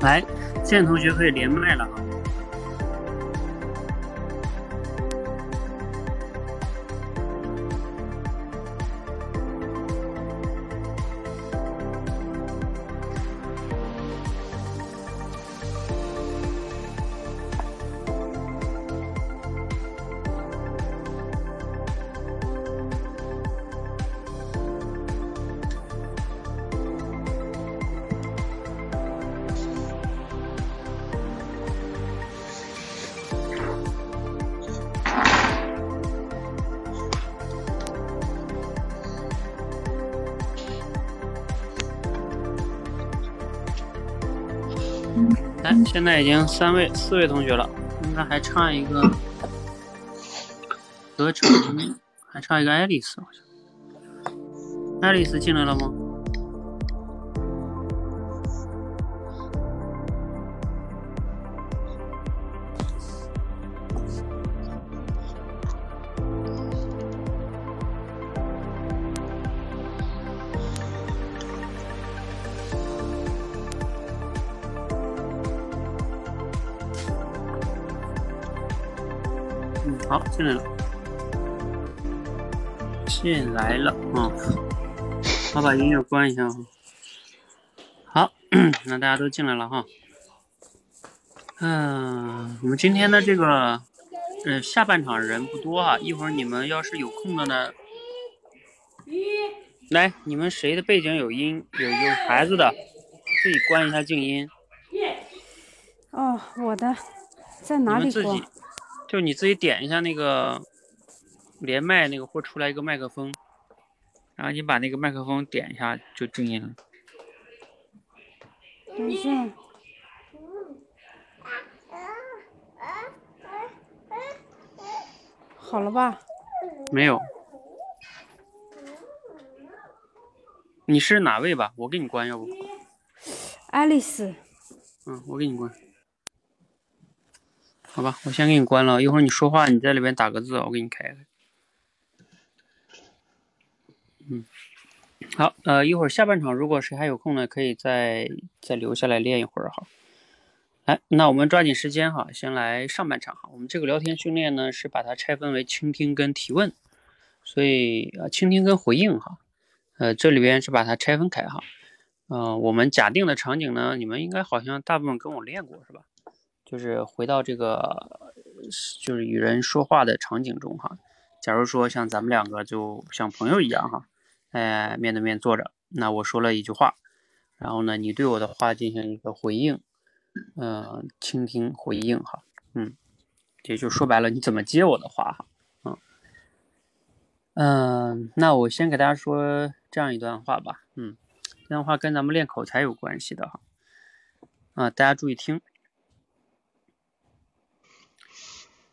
来，现在同学可以连麦了啊。现在已经三位、四位同学了，应该还差一个德成，还差一个爱丽丝，好像。爱丽丝进来了吗？好，进来了，进来了，啊，我把音乐关一下哈。好，那大家都进来了哈。嗯，我们今天的这个，呃，下半场人不多啊，一会儿你们要是有空的呢，来，你们谁的背景有音有有孩子的，自己关一下静音。哦，我的在哪里关就你自己点一下那个连麦那个，会出来一个麦克风，然后你把那个麦克风点一下就静音了。等一下，好了吧？没有，你是哪位吧？我给你关，要不？爱丽丝，嗯，我给你关。好吧，我先给你关了，一会儿你说话你在里边打个字，我给你开开。嗯，好，呃，一会儿下半场如果谁还有空呢，可以再再留下来练一会儿哈。来，那我们抓紧时间哈，先来上半场哈。我们这个聊天训练呢是把它拆分为倾听跟提问，所以呃，倾听跟回应哈，呃，这里边是把它拆分开哈。呃，我们假定的场景呢，你们应该好像大部分跟我练过是吧？就是回到这个就是与人说话的场景中哈。假如说像咱们两个就像朋友一样哈，哎，面对面坐着，那我说了一句话，然后呢，你对我的话进行一个回应，嗯、倾听回应哈，嗯，也就说白了，你怎么接我的话哈，嗯，嗯、那我先给大家说这样一段话吧，嗯，这段话跟咱们练口才有关系的哈，啊、大家注意听。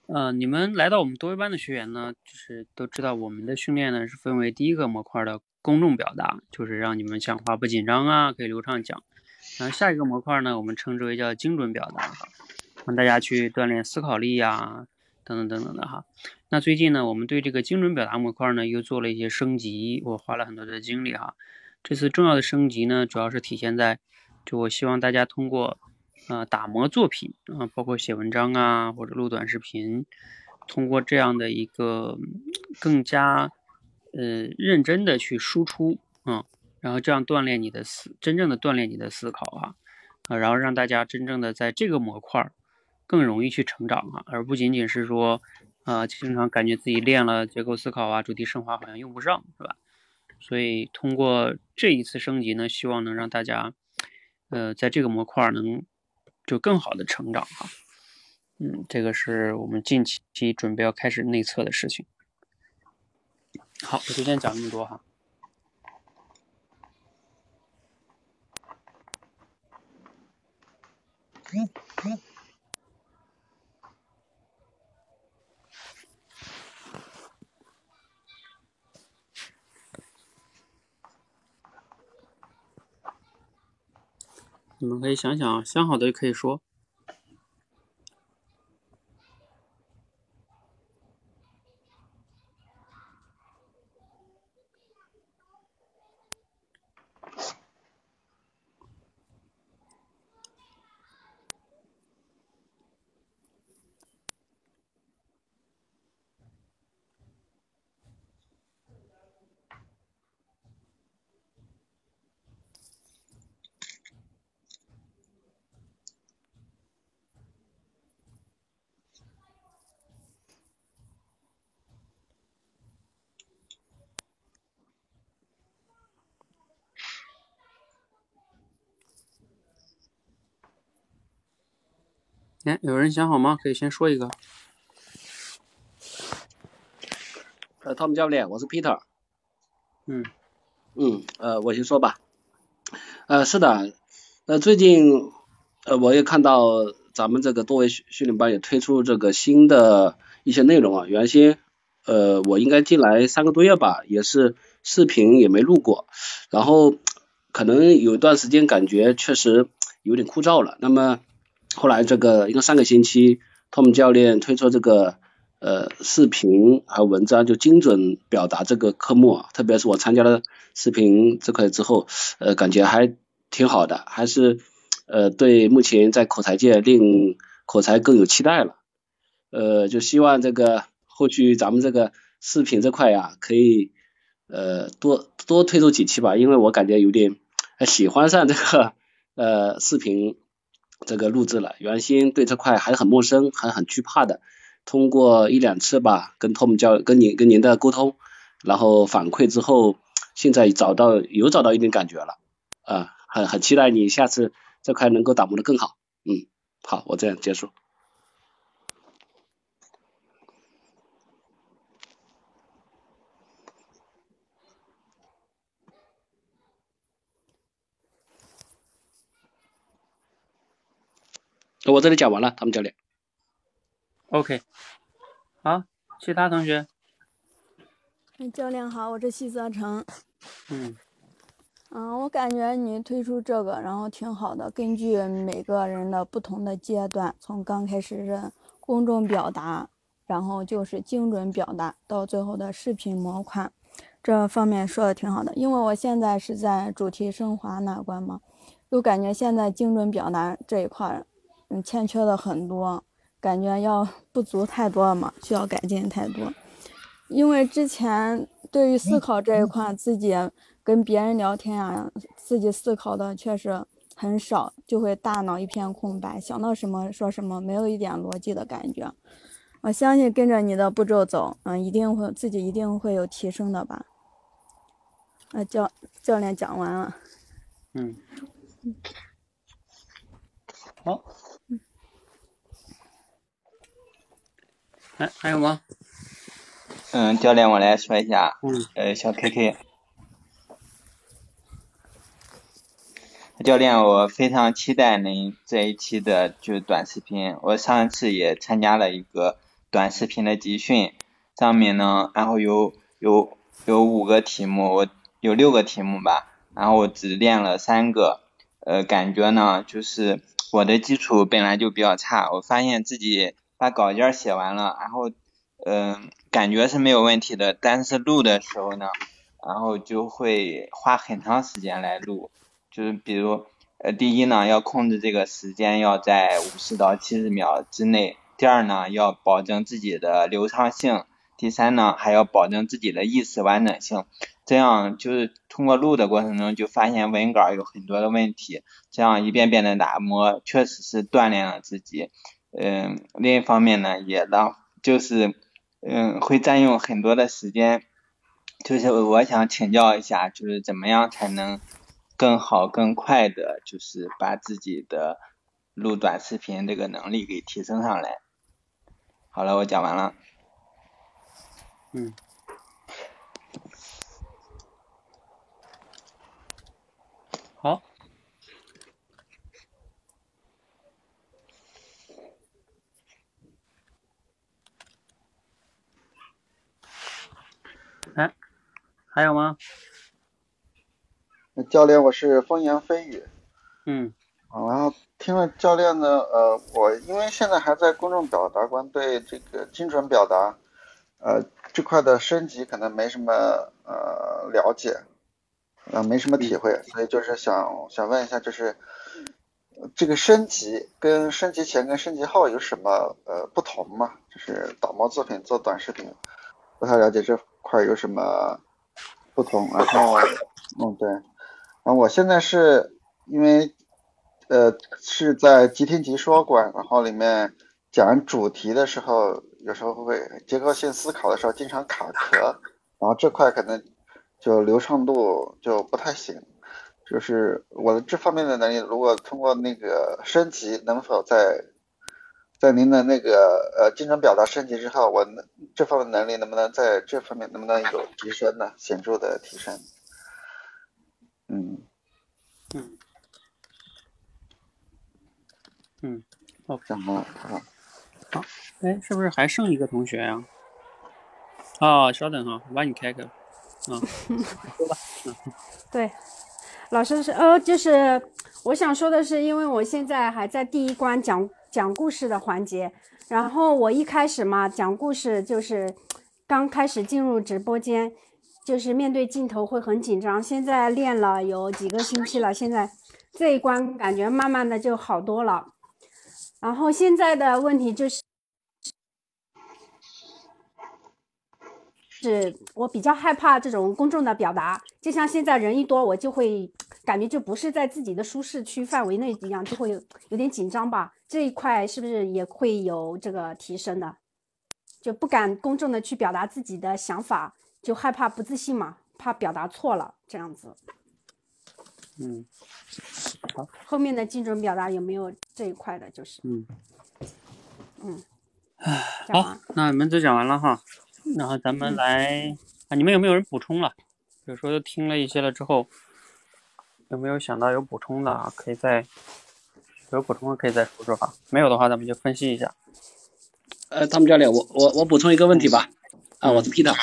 呃，你们来到我们多维班的学员呢，就是都知道我们的训练呢是分为第一个模块的公众表达，就是让你们讲话不紧张啊，可以流畅讲。然后下一个模块呢，我们称之为叫精准表达，让大家去锻炼思考力呀，等等等等的哈。那最近呢，我们对这个精准表达模块呢又做了一些升级，我花了很多的精力哈。这次重要的升级呢，主要是体现在，就我希望大家通过呃打磨作品啊、包括写文章啊或者录短视频，通过这样的一个更加呃认真的去输出啊、然后这样锻炼你的思，真正的锻炼你的思考哈、啊，然后让大家真正的在这个模块儿更容易去成长啊、而不仅仅是说啊、经常感觉自己练了结构思考啊、主题升华好像用不上是吧？所以通过这一次升级呢，希望能让大家，呃，在这个模块儿能就更好的成长哈。嗯，这个是我们近期准备要开始内测的事情。好，我就先讲这么多哈。你们可以想想，想好的就可以说。哎，有人想好吗？可以先说一个。呃，Tom 教练，我是 Peter。嗯。嗯，呃，我先说吧。呃，是的，呃，最近呃，我也看到咱们这个多维训训练班也推出这个新的一些内容啊。原先呃，我应该进来三个多月吧，也是视频也没录过，然后可能有一段时间感觉确实有点枯燥了。那么后来这个应该上个星期，Tom 教练推出这个。呃，视频还有文章就精准表达这个科目，特别是我参加了视频这块之后，呃，感觉还挺好的，还是呃对目前在口才界令口才更有期待了。呃，就希望这个后续咱们这个视频这块呀，可以呃多多推出几期吧，因为我感觉有点喜欢上这个呃视频这个录制了，原先对这块还很陌生，还很惧怕的。通过一两次吧，跟 Tom 教跟您跟您的沟通，然后反馈之后，现在找到有找到一点感觉了，啊，很很期待你下次这块能够打磨的更好，嗯，好，我这样结束。我这里讲完了，他们教练。OK，好，其他同学。教练好，我是西泽成。嗯。嗯，我感觉你推出这个，然后挺好的。根据每个人的不同的阶段，从刚开始是公众表达，然后就是精准表达，到最后的视频模块，这方面说的挺好的。因为我现在是在主题升华那关嘛，就感觉现在精准表达这一块，嗯，欠缺的很多。感觉要 不足太多了嘛，需要改进太多。因为之前对于思考这一块，自己跟别人聊天啊，自己思考的确实很少，就会大脑一片空白，想到什么说什么，没有一点逻辑的感觉。我相信跟着你的步骤走，嗯，一定会自己一定会有提升的吧。呃，教教练讲完了。嗯。好。哎，还有吗？嗯，教练，我来说一下。嗯。呃，小 K K。教练，我非常期待您这一期的就是短视频。我上一次也参加了一个短视频的集训，上面呢，然后有有有五个题目，我有六个题目吧，然后我只练了三个。呃，感觉呢，就是我的基础本来就比较差，我发现自己。把稿件写完了，然后嗯，感觉是没有问题的，但是录的时候呢，然后就会花很长时间来录，就是比如呃，第一呢，要控制这个时间要在五十到七十秒之内，第二呢，要保证自己的流畅性，第三呢，还要保证自己的意识完整性，这样就是通过录的过程中就发现文稿有很多的问题，这样一遍遍的打磨，确实是锻炼了自己。嗯，另一方面呢，也让就是嗯会占用很多的时间，就是我想请教一下，就是怎么样才能更好更快的，就是把自己的录短视频这个能力给提升上来。好了，我讲完了。嗯。哎，还有吗？教练，我是风言蜚语。嗯。然后听了教练的，呃，我因为现在还在公众表达关，对这个精准表达，呃，这块的升级可能没什么呃了解，呃，没什么体会，所以就是想想问一下，就是这个升级跟升级前跟升级后有什么呃不同吗？就是打磨作品做短视频，不太了解这。块有什么不同？然后，嗯，对，啊，我现在是因为呃是在即听即说馆，然后里面讲主题的时候，有时候会结构性思考的时候经常卡壳，然后这块可能就流畅度就不太行，就是我的这方面的能力，如果通过那个升级，能否再在您的那个呃精神表达升级之后，我能这方面能力能不能在这方面能不能有提升呢？显著的提升。嗯嗯嗯，好，然后啊，哎，是不是还剩一个同学呀、啊？稍等哈，我把你开开。啊，说吧。嗯对，老师是呃，就是我想说的是，因为我现在还在第一关讲讲故事的环节，然后我一开始嘛讲故事就是刚开始进入直播间，就是面对镜头会很紧张，现在练了有几个星期了，现在这一关感觉慢慢的就好多了，然后现在的问题就是。是我比较害怕这种公众的表达，就像现在人一多，我就会感觉就不是在自己的舒适区范围内一样，就会有有点紧张吧。这一块是不是也会有这个提升的？就不敢公众的去表达自己的想法，就害怕不自信嘛，怕表达错了这样子。嗯，好，后面的精准表达有没有这一块的？就是嗯，嗯，好，那你们都讲完了哈，然后咱们来啊，你们有没有人补充了？比如说都听了一些了之后，有没有想到有补充的啊？可以再有补充的可以再说说哈，没有的话咱们就分析一下。呃，汤姆教练，我我我补充一个问题吧。啊，我是 Peter。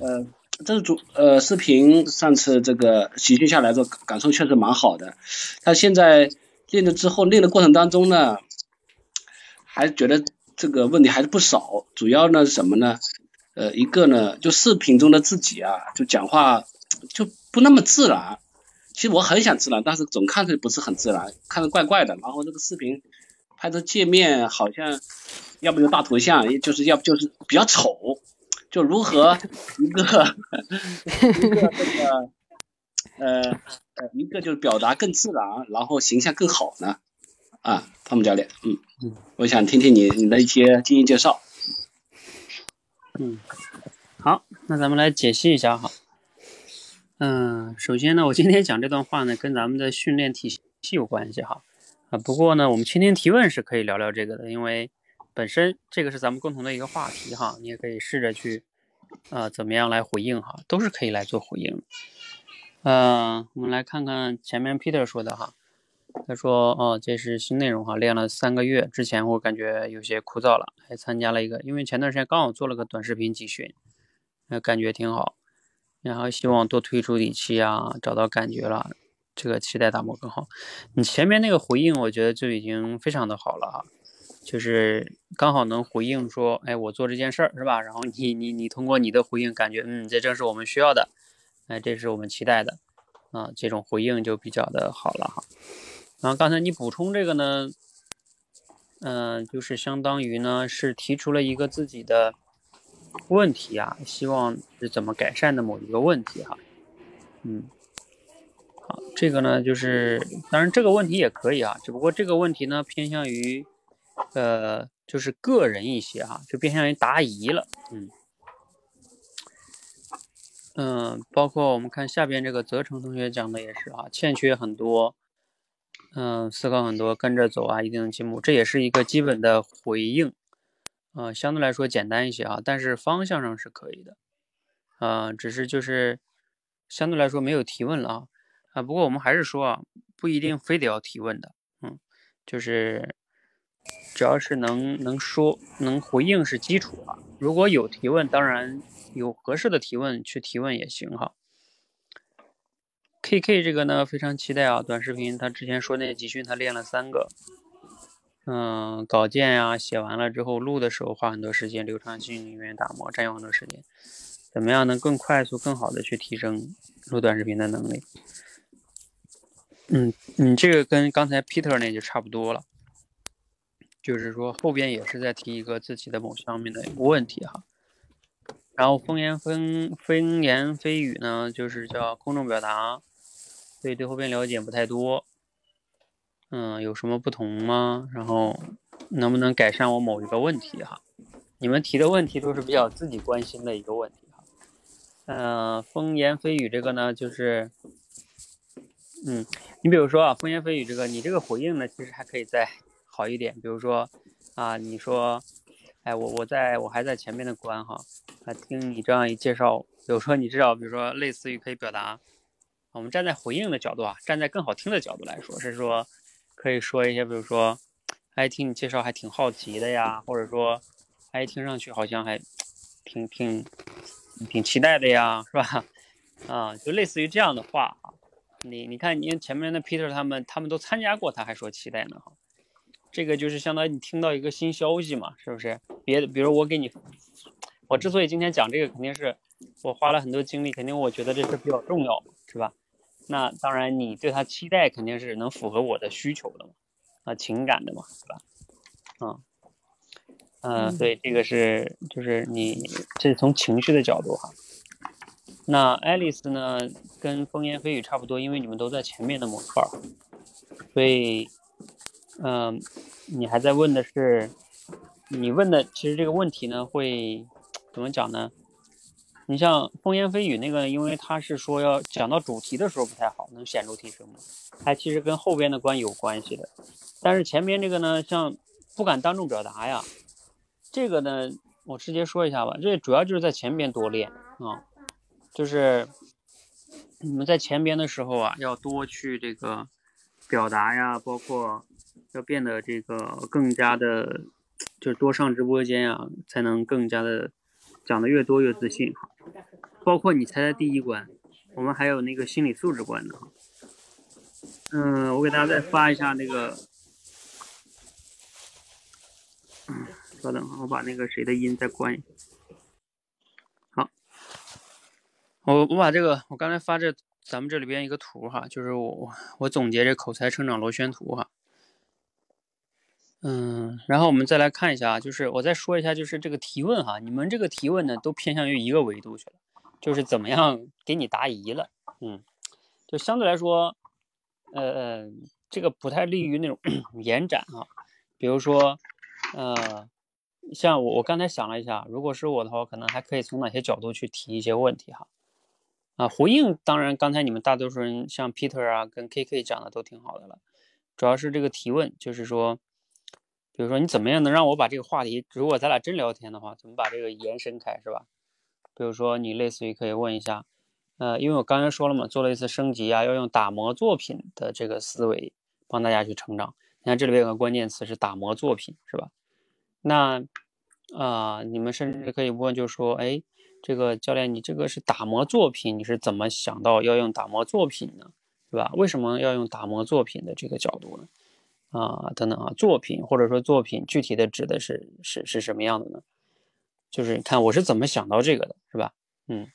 呃，这是主呃视频上次这个集训下来之后，感受确实蛮好的。他现在练了之后，练的过程当中呢，还觉得这个问题还是不少。主要呢是什么呢？呃，一个呢，就视频中的自己啊，就讲话就不那么自然。其实我很想自然，但是总看着不是很自然，看着怪怪的。然后这个视频拍的界面好像要不就大头像，就是要不就是比较丑。就如何 一个一个这个呃呃一个就是表达更自然，然后形象更好呢？啊，汤姆教练，嗯嗯，我想听听你你的一些经验介绍。嗯，好，那咱们来解析一下哈。嗯，首先呢，我今天讲这段话呢，跟咱们的训练体系有关系哈。啊，不过呢，我们倾听提问是可以聊聊这个的，因为本身这个是咱们共同的一个话题哈，你也可以试着去，呃，怎么样来回应哈，都是可以来做回应。呃，我们来看看前面 Peter 说的哈，他说哦，这是新内容哈，练了三个月，之前我感觉有些枯燥了，还参加了一个，因为前段时间刚好做了个短视频集训，那感觉挺好，然后希望多推出几期啊，找到感觉了，这个期待打磨更好。你前面那个回应，我觉得就已经非常的好了哈，就是刚好能回应说，哎，我做这件事儿是吧？然后你你你通过你的回应，感觉嗯，这正是我们需要的，哎，这是我们期待的，啊，这种回应就比较的好了哈。然后刚才你补充这个呢，嗯、就是相当于呢是提出了一个自己的问题啊，希望是怎么改善的某一个问题哈，嗯，好，这个呢就是当然这个问题也可以啊，只不过这个问题呢偏向于呃就是个人一些哈，就偏向于答疑了，嗯。嗯，包括我们看下边这个泽成同学讲的也是啊，欠缺很多，嗯，思考很多，跟着走啊，一定能进步，这也是一个基本的回应，呃，相对来说简单一些啊，但是方向上是可以的，呃，只是就是相对来说没有提问了啊，啊，不过我们还是说啊，不一定非得要提问的，嗯，就是只要是能能说能回应是基础啊，如果有提问，当然有合适的提问去提问也行哈。K K 这个呢非常期待啊，短视频他之前说那集训他练了三个，嗯，稿件呀、写完了之后录的时候花很多时间，流畅性里面打磨占用很多时间，怎么样能更快速、更好的去提升录短视频的能力？嗯，你这个跟刚才 Peter 那就差不多了，就是说后边也是在提一个自己的某方面的问题哈。然后风言风风言蜚语呢，就是叫公众表达，所以对后边了解不太多。嗯，有什么不同吗？然后能不能改善我某一个问题哈？你们提的问题都是比较自己关心的一个问题哈。呃，风言蜚语这个呢，就是，嗯，你比如说啊，风言蜚语这个，你这个回应呢，其实还可以再 好一点，比如说，啊，你说，哎，我我在我还在前面的关哈，啊，听你这样一介绍，比如说你至少比如说类似于可以表达，我们站在回应的角度啊，站在更好听的角度来说，是说可以说一些，比如说，哎，听你介绍还挺好奇的呀，或者说，哎，听上去好像还挺挺挺期待的呀，是吧？啊，就类似于这样的话啊，你你看，你前面的 Peter 他们他们都参加过，他还说期待呢。这个就是相当于你听到一个新消息嘛，是不是？别的，比如我给你，我之所以今天讲这个，肯定是我花了很多精力，肯定我觉得这事比较重要，是吧？那当然，你对他期待肯定是能符合我的需求的嘛，啊，情感的嘛，是吧？嗯，嗯，所以这个是就是你这是从情绪的角度哈。那爱丽丝呢，跟风言蜚语差不多，因为你们都在前面的模块，所以。嗯，你还在问的是，你问的其实这个问题呢，会怎么讲呢？你像风言蜚语那个，因为他是说要讲到主题的时候不太好，能显著提升吗？它其实跟后边的关有关系的。但是前边这个呢，像不敢当众表达呀，这个呢，我直接说一下吧，这主要就是在前边多练啊，就是你们在前边的时候啊，要多去这个表达呀，包括。要变得这个更加的，就是多上直播间啊，才能更加的讲的越多越自信哈。包括你猜猜第一关，我们还有那个心理素质关的哈。嗯，我给大家再发一下那个，嗯，稍等，我把那个谁的音再关一下。好，我我把这个我刚才发这咱们这里边一个图哈，就是我我总结这口才成长螺旋图哈。嗯，然后我们再来看一下啊，就是我再说一下，就是这个提问哈，你们这个提问呢都偏向于一个维度去了，就是怎么样给你答疑了，嗯，就相对来说，呃，这个不太利于那种 延展啊，比如说，呃，像我我刚才想了一下，如果是我的话，可能还可以从哪些角度去提一些问题哈，啊，回应当然刚才你们大多数人像 Peter 啊跟 KK 讲的都挺好的了，主要是这个提问，就是说。比如说，你怎么样能让我把这个话题，如果咱俩真聊天的话，怎么把这个延伸开，是吧？比如说，你类似于可以问一下，呃，因为我刚才说了嘛，做了一次升级啊，要用打磨作品的这个思维帮大家去成长。你看这里边有个关键词是打磨作品，是吧？那啊，你们甚至可以问，就说，哎，这个教练，你这个是打磨作品，你是怎么想到要用打磨作品呢？是吧？为什么要用打磨作品的这个角度呢？啊，等等啊，作品或者说作品具体的指的是是是什么样的呢？就是看我是怎么想到这个的，是吧？嗯，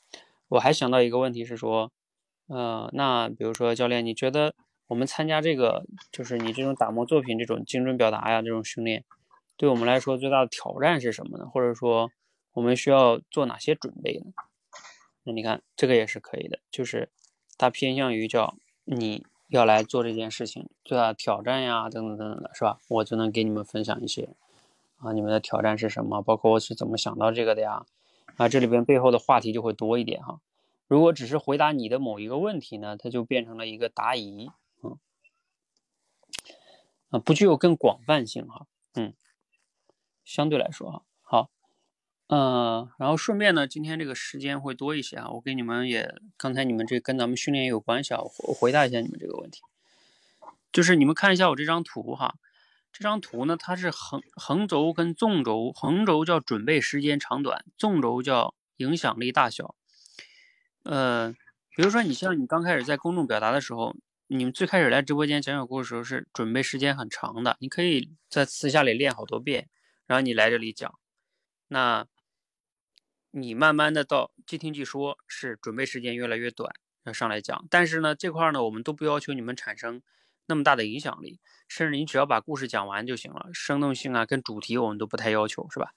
我还想到一个问题是说，呃，那比如说教练，你觉得我们参加这个，就是你这种打磨作品这种精准表达呀这种训练，对我们来说最大的挑战是什么呢？或者说我们需要做哪些准备呢？那你看这个也是可以的，就是它偏向于叫你。要来做这件事情，最大的挑战呀，等等等等的，是吧？我就能给你们分享一些啊，你们的挑战是什么？包括我是怎么想到这个的呀？啊，这里边背后的话题就会多一点哈。如果只是回答你的某一个问题呢，它就变成了一个答疑，嗯，啊，不具有更广泛性哈，嗯，相对来说哈。嗯，然后顺便呢，今天这个时间会多一些啊，我给你们也，刚才你们这跟咱们训练有关系啊，我回答一下你们这个问题，就是你们看一下我这张图哈，这张图呢，它是横横轴跟纵轴，横轴叫准备时间长短，纵轴叫影响力大小。呃，比如说你像你刚开始在公众表达的时候，你们最开始来直播间讲讲故事的时候是准备时间很长的，你可以在私下里练好多遍，然后你来这里讲，那。你慢慢的到即听即说，是准备时间越来越短，要上来讲。但是呢，这块呢，我们都不要求你们产生那么大的影响力，甚至你只要把故事讲完就行了。生动性啊，跟主题我们都不太要求，是吧？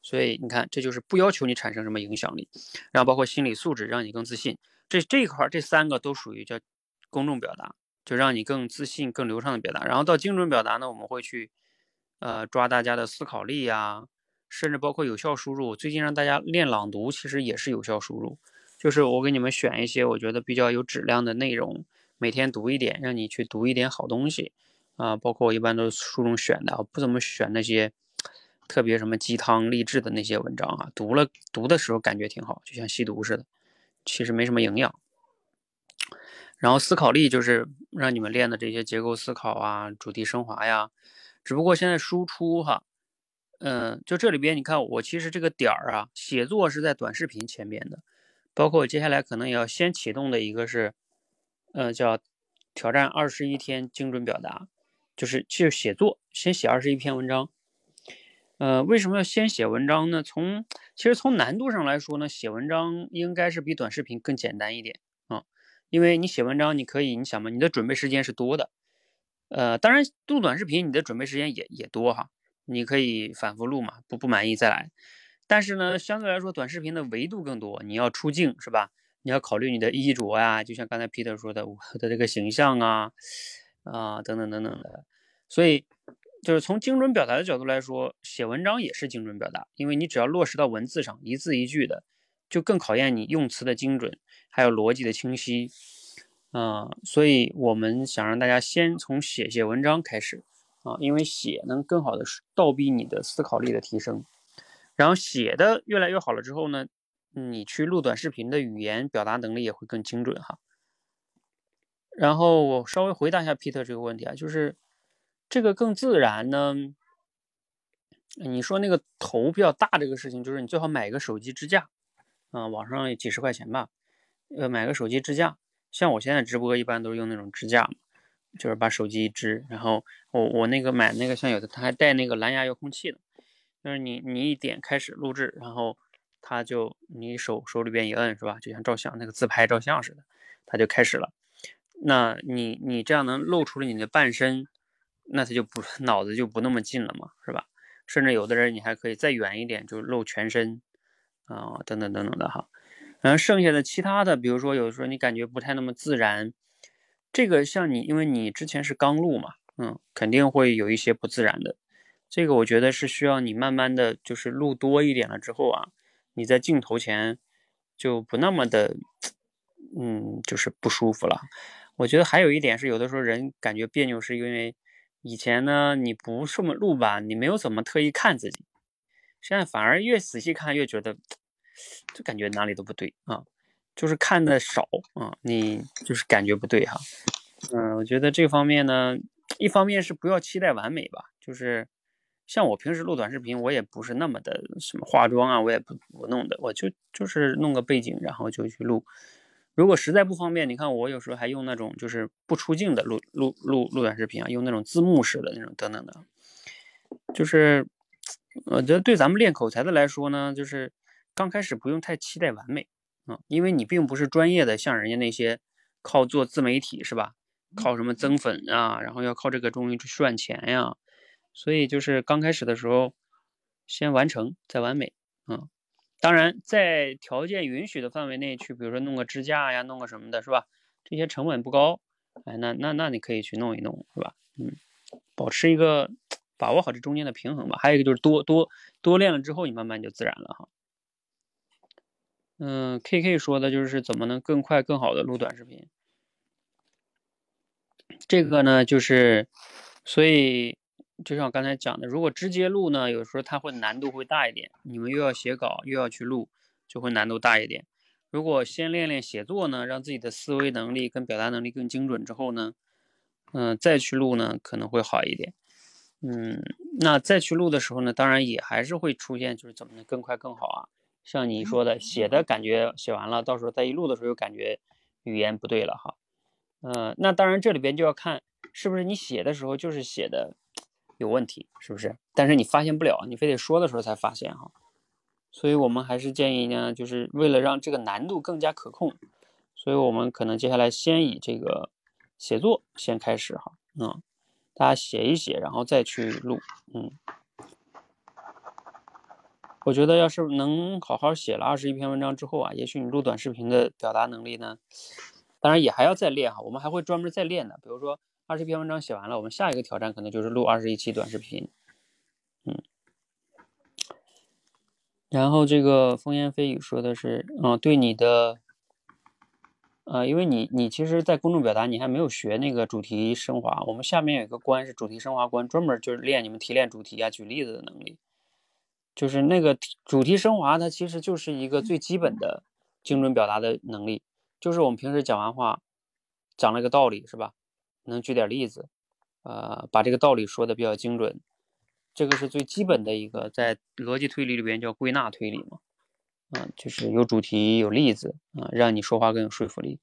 所以你看，这就是不要求你产生什么影响力，然后包括心理素质，让你更自信。这这一块这三个都属于叫公众表达，就让你更自信、更流畅的表达。然后到精准表达呢，我们会去呃抓大家的思考力呀。甚至包括有效输入，最近让大家练朗读，其实也是有效输入。就是我给你们选一些我觉得比较有质量的内容，每天读一点，让你去读一点好东西，啊，包括我一般都是书中选的，我不怎么选那些特别什么鸡汤励志的那些文章啊，读了读的时候感觉挺好，就像吸毒似的，其实没什么营养。然后思考力就是让你们练的这些结构思考啊、主题升华呀，只不过现在输出哈，嗯，就这里边你看我其实这个点儿啊，写作是在短视频前面的，包括我接下来可能也要先启动的一个是，呃，叫挑战二十一天精准表达。就是就写作，先写二十一篇文章。呃，为什么要先写文章呢？从其实从难度上来说呢，写文章应该是比短视频更简单一点啊。因为你写文章，你可以你想嘛，你的准备时间是多的。呃，当然录短视频，你的准备时间也也多哈，你可以反复录嘛，不不满意再来。但是呢，相对来说，短视频的维度更多，你要出镜是吧？你要考虑你的衣着呀，就像刚才 Peter 说的，我的这个形象啊。啊，等等等等的，所以就是从精准表达的角度来说，写文章也是精准表达，因为你只要落实到文字上，一字一句的，就更考验你用词的精准，还有逻辑的清晰。啊，所以我们想让大家先从写写文章开始啊，因为写能更好的倒逼你的思考力的提升，然后写的越来越好了之后呢，你去录短视频的语言表达能力也会更精准哈。然后我稍微回答一下 Peter 这个问题啊，就是这个更自然呢。你说那个头比较大这个事情，就是你最好买一个手机支架，啊，网上几十块钱吧，呃，买个手机支架。像我现在直播一般都是用那种支架嘛，就是把手机一支，然后我我那个买那个像有的它还带那个蓝牙遥控器的，就是你你一点开始录制，然后它就你手手里边一摁是吧，就像照相那个自拍照相似的，它就开始了。那你你这样能露出了你的半身，那他就不脑子就不那么近了嘛，是吧？甚至有的人你还可以再远一点，就露全身啊，等等等等的哈。然后剩下的其他的，比如说有时候你感觉不太那么自然，这个像你，因为你之前是刚录嘛，嗯，肯定会有一些不自然的。这个我觉得是需要你慢慢的就是录多一点了之后啊，你在镜头前就不那么的，嗯，就是不舒服了。我觉得还有一点是，有的时候人感觉别扭，是因为以前呢你不这么录吧，你没有怎么特意看自己，现在反而越仔细看越觉得，就感觉哪里都不对啊，就是看的少啊，你就是感觉不对哈。嗯，我觉得这方面呢，一方面是不要期待完美吧，就是像我平时录短视频，我也不是那么的什么化妆啊，我也不不弄的，我就就是弄个背景，然后就去录。如果实在不方便，你看我有时候还用那种就是不出镜的录录录录短视频啊，用那种字幕式的那种等等的，就是我觉得对咱们练口才的来说呢，就是刚开始不用太期待完美啊，因为你并不是专业的，像人家那些靠做自媒体是吧？靠什么增粉啊，然后要靠这个东西去赚钱呀，所以就是刚开始的时候先完成再完美啊。当然，在条件允许的范围内去，比如说弄个支架呀，弄个什么的，是吧？这些成本不高，哎，那那那你可以去弄一弄，是吧？嗯，保持一个把握好这中间的平衡吧。还有一个就是多多多练了之后，你慢慢就自然了哈。嗯，K K 说的就是怎么能更快更好的录短视频，这个呢就是所以。就像我刚才讲的，如果直接录呢，有时候它会难度会大一点，你们又要写稿又要去录，就会难度大一点。如果先练练写作呢，让自己的思维能力跟表达能力更精准之后呢，嗯，再去录呢可能会好一点。嗯，那再去录的时候呢，当然也还是会出现就是怎么能更快更好啊？像你说的，写的感觉写完了，到时候再一录的时候又感觉语言不对了哈。嗯，那当然这里边就要看是不是你写的时候就是写的。有问题是不是？但是你发现不了，你非得说的时候才发现哈。所以我们还是建议呢，就是为了让这个难度更加可控，所以我们可能接下来先以这个写作先开始哈。嗯，大家写一写，然后再去录。嗯，我觉得要是能好好写了二十一篇文章之后啊，也许你录短视频的表达能力呢，当然也还要再练哈。我们还会专门再练的，比如说。二十篇文章写完了，我们下一个挑战可能就是录二十一期短视频，嗯。然后这个风言蜚语说的是，嗯，对你的呃，因为你你其实，在公众表达你还没有学那个主题升华，我们下面有一个关是主题升华关，专门就是练你们提炼主题啊、举例子的能力。就是那个主题升华，它其实就是一个最基本的精准表达的能力，就是我们平时讲完话，讲了个道理是吧？能举点例子，呃，把这个道理说的比较精准，这个是最基本的一个，在逻辑推理里边叫归纳推理嘛，啊，就是有主题有例子啊，让你说话更有说服力。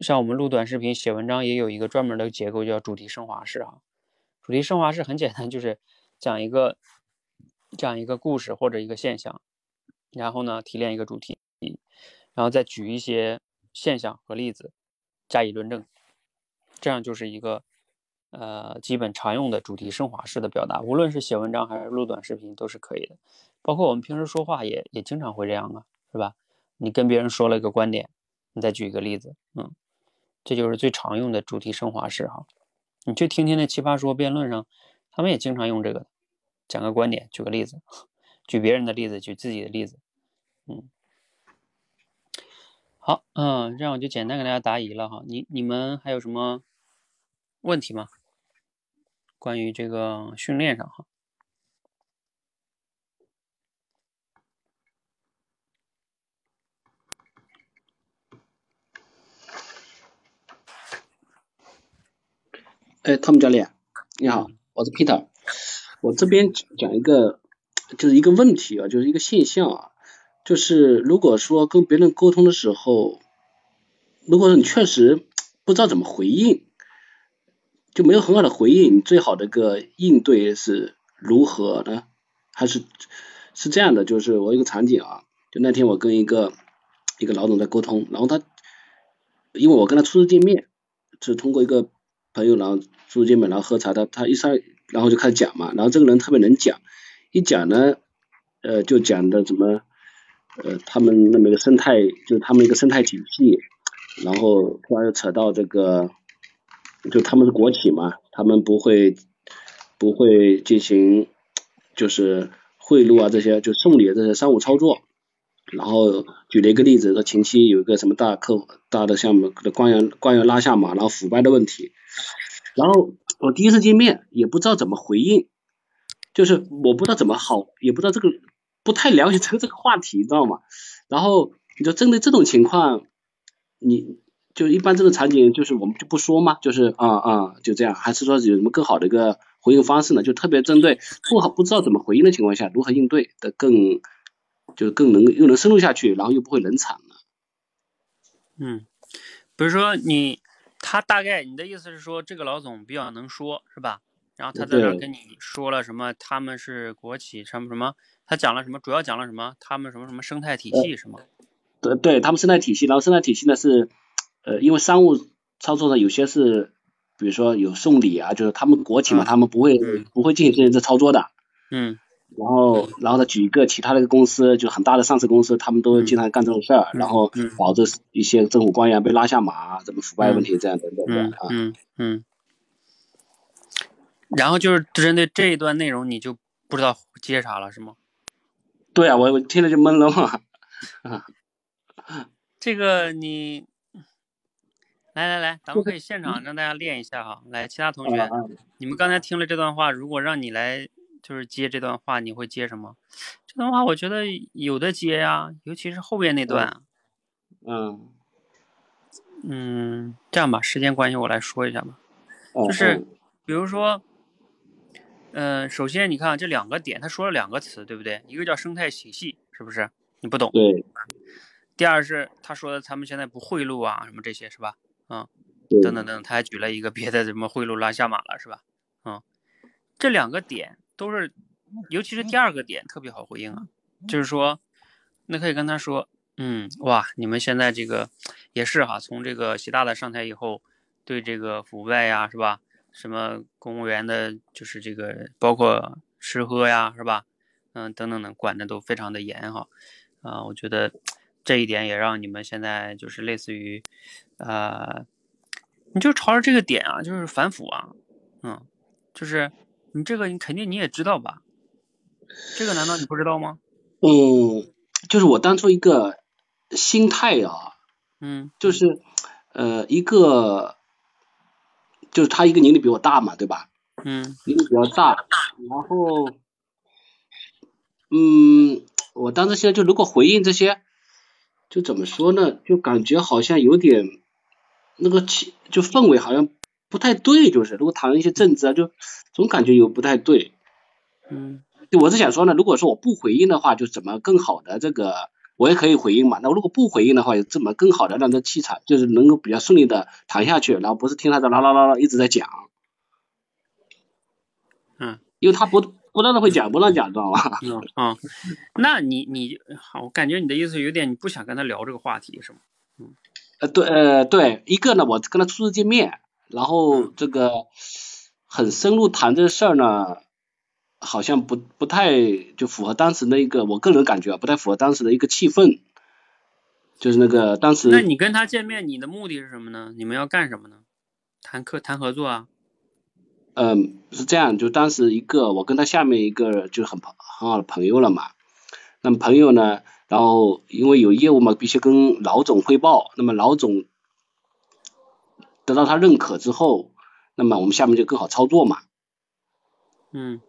像我们录短视频、写文章也有一个专门的结构叫主题升华式啊，主题升华式很简单，就是讲一个讲一个故事或者一个现象，然后呢提炼一个主题，然后再举一些现象和例子加以论证。这样就是一个，呃，基本常用的主题升华式的表达，无论是写文章还是录短视频都是可以的。包括我们平时说话也也经常会这样啊，是吧？你跟别人说了一个观点，你再举一个例子，嗯，这就是最常用的主题升华式哈。你去听听那奇葩说辩论上，他们也经常用这个，讲个观点，举个例子，举别人的例子，举自己的例子，嗯。好，嗯，这样我就简单给大家答疑了哈。你你们还有什么？问题吗？关于这个训练上哈，哎，汤姆教练，你好，我是 Peter，我这边讲一个，就是一个问题啊，就是一个现象啊，就是如果说跟别人沟通的时候，如果说你确实不知道怎么回应。就没有很好的回应，你最好的一个应对是如何呢？还是是这样的，就是我一个场景啊，就那天我跟一个一个老总在沟通，然后他因为我跟他初次见面，是通过一个朋友，然后初次见面，然后喝茶，他他一上，然后就开始讲嘛，然后这个人特别能讲，一讲呢，呃，就讲的怎么呃他们那么一个生态，就是他们一个生态体系，然后突然又扯到这个。就他们是国企嘛，他们不会不会进行就是贿赂啊这些就送礼这些商务操作，然后举了一个例子说前期有一个什么大客户大的项目的官员官员拉下马，然后腐败的问题，然后我第一次见面也不知道怎么回应，就是我不知道怎么好，也不知道这个不太了解这个这个话题，你知道吗？然后你就针对这种情况，你。就一般这种场景，就是我们就不说嘛，就是啊啊就这样，还是说有什么更好的一个回应方式呢？就特别针对不好不知道怎么回应的情况下，如何应对的更就更能又能深入下去，然后又不会冷场呢？嗯，比如说你他大概你的意思是说这个老总比较能说，是吧？然后他在这跟你说了什么？他们是国企什么什么？他讲了什么？主要讲了什么？他们什么什么生态体系是吗？对对，他们生态体系，然后生态体系呢是。呃，因为商务操作呢，有些是，比如说有送礼啊，就是他们国企嘛，他们不会不会进行这操作的。嗯。然后，然后再举一个其他的一个公司，就很大的上市公司，他们都经常干这种事儿，然后导致一些政府官员被拉下马，怎么腐败问题这样等等的啊。嗯嗯。然后就是针对这一段内容，你就不知道接啥了，是吗？对啊，我我听着就懵了嘛。这个你。来来来，咱们可以现场让大家练一下哈。来，其他同学，你们刚才听了这段话，如果让你来就是接这段话，你会接什么？这段话我觉得有的接呀，尤其是后边那段。嗯。嗯，这样吧，时间关系我来说一下吧。就是比如说，嗯，首先你看这两个点，他说了两个词，对不对？一个叫生态体系，是不是？你不懂。对。第二是他说的，他们现在不贿赂啊，什么这些是吧？嗯，等等等，他还举了一个别的什么贿赂拉下马了是吧？嗯，这两个点都是，尤其是第二个点特别好回应啊，就是说，那可以跟他说，嗯，哇，你们现在这个也是哈，从这个习大大上台以后，对这个腐败呀是吧？什么公务员的，就是这个包括吃喝呀是吧？嗯，等等等，管的都非常的严哈。啊，我觉得。这一点也让你们现在就是类似于，呃，你就朝着这个点啊，就是反腐啊，嗯，就是你这个你肯定你也知道吧？这个难道你不知道吗？嗯，就是我当初一个心态啊，嗯就是呃一个就是他一个年龄比我大嘛，对吧？嗯年龄比较大，然后嗯，我当时现在就如果回应这些，就怎么说呢？就感觉好像有点那个气，就氛围好像不太对，就是如果谈一些政治啊，就总感觉有不太对。嗯就我是想说呢，如果说我不回应的话，就怎么更好的这个，我也可以回应嘛。那如果不回应的话，怎么更好的让这气场就是能够比较顺利的谈下去，然后不是听他的啦啦啦啦一直在讲，嗯因为他不不让他会讲，不让讲，知道吗？嗯啊，那你你好，我感觉你的意思有点你不想跟他聊这个话题是吗？嗯呃，对，呃，对，一个呢，我跟他初次见面，然后这个很深入谈这事儿呢，好像不不太就符合当时的一个，我个人感觉啊，不太符合当时的一个气氛，就是那个当时。那你跟他见面，你的目的是什么呢？你们要干什么呢？谈客谈合作啊？嗯，是这样，就当时一个我跟他下面一个就是很朋很好的朋友了嘛，那么朋友呢，然后因为有业务嘛，必须跟老总汇报，那么老总得到他认可之后，那么我们下面就更好操作嘛，嗯，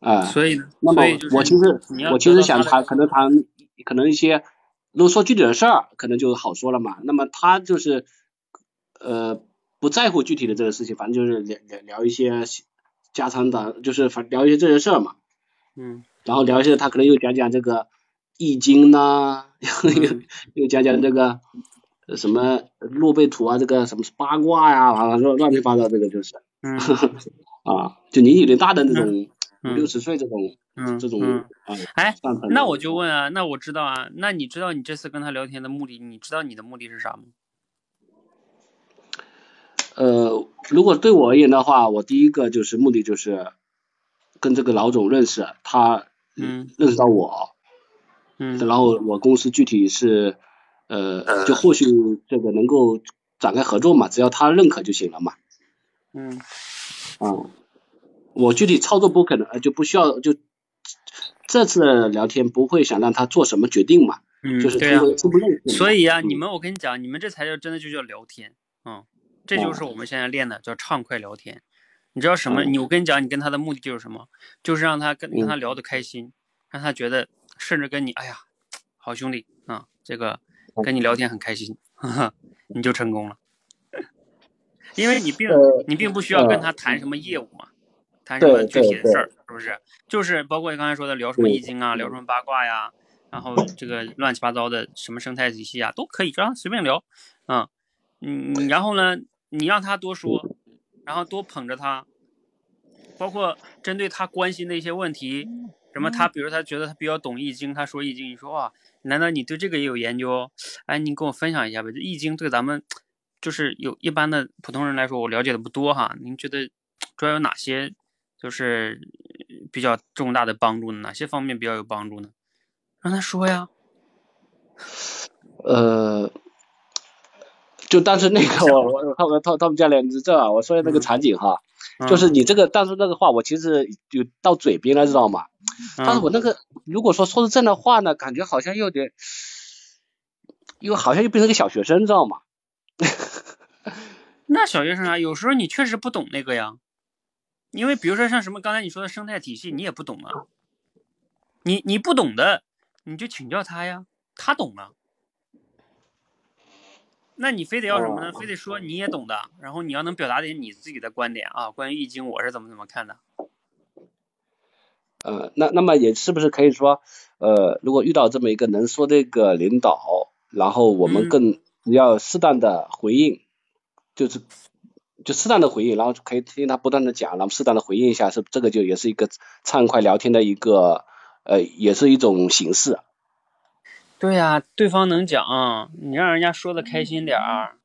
啊、所以呢，那么我其实我其实想谈可。能谈可能一些，如果说具体的事儿，可能就好说了嘛。那么他就是呃不在乎具体的这个事情，反正就是聊聊聊一些家常的，就是反聊一些这些事儿嘛。嗯。然后聊一些他可能又讲讲这个易经呐、又嗯。又讲讲这个呃什么洛贝图啊，这个什么八卦呀、啊，乱乱七八糟这个就是嗯 啊，就年纪有点大的那种五嗯六十岁这种嗯这种。哎，那我就问啊，那我知道啊，那你知道你这次跟他聊天的目的，你知道你的目的是啥吗？呃，如果对我而言的话，我第一个就是目的就是跟这个老总认识，他嗯认识到我，嗯然后我公司具体是呃，就或许这个能够展开合作嘛，只要他认可就行了嘛。嗯啊、我具体操作不可能，呃就不需要就这次聊天不会想让他做什么决定嘛，嗯，就是对。所以啊，嗯你们我跟你讲，你们这才叫真的就叫聊天，嗯，这就是我们现在练的叫畅快聊天。你知道什么？嗯你我跟你讲，你跟他的目的就是什么？就是让他跟跟嗯他聊得开心，让他觉得甚至跟你，哎呀，好兄弟啊，这个跟你聊天很开心，你就成功了。因为你并呃你并不需要跟他谈什么业务嘛，谈什么具体的事儿，是不是？就是包括你刚才说的聊什么易经啊，聊什么八卦呀，然后这个乱七八糟的什么生态体系啊，都可以让他随便聊，嗯嗯，然后呢，你让他多说，然后多捧着他，包括针对他关心的一些问题，什么他比如他觉得他比较懂易经，他说易经，你说哇，难道你对这个也有研究？哎，你跟我分享一下呗，这易经对咱们就是有一般的普通人来说，我了解的不多哈，您觉得主要有哪些就是比较重大的帮助呢？哪些方面比较有帮助呢？让他说呀。呃，就当时那个 我我他们他他们教练，你知道啊，我说的那个场景哈，就是你这个当时那个话，我其实就到嘴边了，知道吗？但是我那个如果说说是正的话呢，感觉好像有点，又好像又变成个小学生，知道吗？那小学生啊，有时候你确实不懂那个呀，因为比如说像什么刚才你说的生态体系，你也不懂啊。你你不懂的，你就请教他呀，他懂啊。那你非得要什么呢？非得说你也懂的，然后你要能表达点你自己的观点啊，关于易经我是怎么怎么看的。呃，那那么也是不是可以说，呃，如果遇到这么一个能说这个领导，然后我们嗯更要适当的回应，就是就适当的回应，然后可以听他不断的讲，然后适当的回应一下，是这个就也是一个畅快聊天的一个呃，也是一种形式。对呀、对方能讲，你让人家说的开心点儿，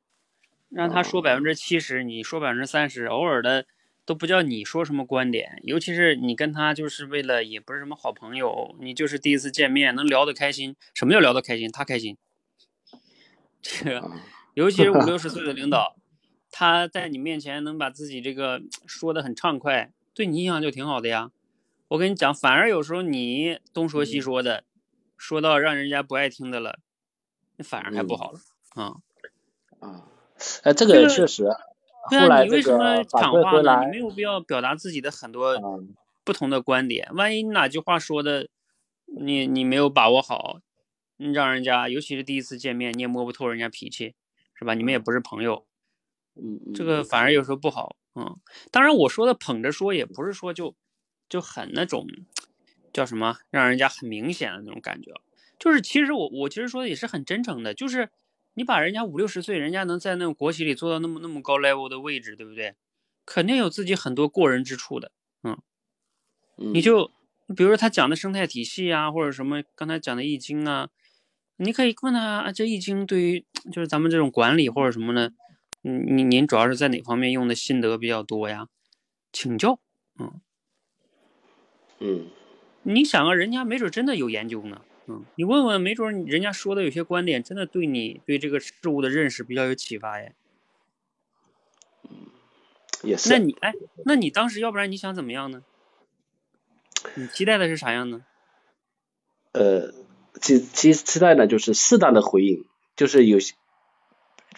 让他说百分之七十，你说百分之三十，偶尔的都不叫你说什么观点，尤其是你跟他就是为了也不是什么好朋友，你就是第一次见面，能聊得开心，什么叫聊得开心？他开心，这个尤其是五六十岁的领导，他在你面前能把自己这个 说的很畅快，对你印象就挺好的呀。我跟你讲，反而有时候你东说西说的，说到让人家不爱听的了，那反而还不好了啊、啊，呃，这这个个确实，对啊，后来这你为什么个反抢话呢？你没有必要表达自己的很多嗯不同的观点。万一哪句话说的你你没有把握好，你让人家尤其是第一次见面，你也摸不透人家脾气，是吧？你们也不是朋友，嗯嗯，这个反而有时候不好。嗯，当然我说的捧着说，也不是说就就很那种叫什么，让人家很明显的那种感觉。就是其实我我其实说的也是很真诚的，就是你把人家五六十岁，人家能在那种国企里做到那么那么高 level 的位置，对不对？肯定有自己很多过人之处的。嗯你就比如说他讲的生态体系啊，或者什么刚才讲的易经啊，你可以问他啊，这易经对于就是咱们这种管理或者什么呢？嗯，您您主要是在哪方面用的心得比较多呀？请教。嗯你想啊，人家没准真的有研究呢。嗯，你问问，没准人家说的有些观点真的对你对这个事物的认识比较有启发耶。也是，那你哎，那你当时要不然你想怎么样呢？你期待的是啥样呢？呃，其其实期待呢就是适当的回应，就是有些，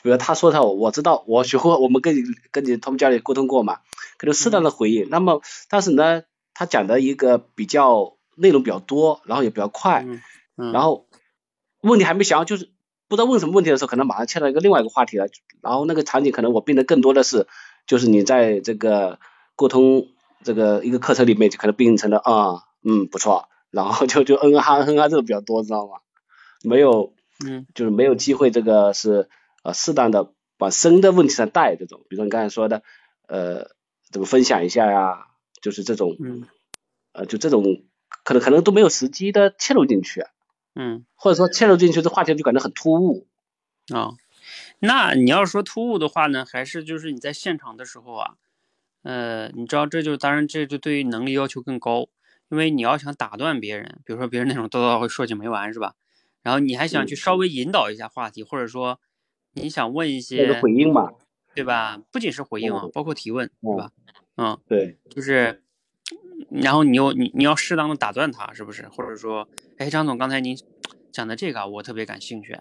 比如他说他我知道我学会我们跟你跟你他们家里沟通过嘛，可能适当的回应。那么但是呢，他讲的一个比较内容比较多，然后也比较快，嗯嗯，然后问题还没想，就是不知道问什么问题的时候，可能马上切到一个另外一个话题了，然后那个场景可能我变得更多的是，就是你在这个沟通这个一个课程里面，就可能变成了啊嗯不错，然后就就嗯哈嗯哈这个比较多，知道吗？没有嗯就是没有机会这个是呃适当的往深的问题上带这种，比如说你刚才说的呃怎么分享一下呀，就是这种嗯呃就这种可能可能都没有时机的切入进去。嗯或者说切入进去这话题就感觉很突兀。啊、那你要说突兀的话呢，还是就是你在现场的时候啊，呃，你知道这就当然这就对于能力要求更高，因为你要想打断别人，比如说别人那种叨叨会说起没完是吧？然后你还想去稍微引导一下话题，或者说你想问一些回应嘛，对吧？不仅是回应啊嗯，包括提问，嗯对吧？嗯，对，就是，然后你又你你要适当的打断他，是不是？或者说，哎，张总，刚才您讲的这个啊我特别感兴趣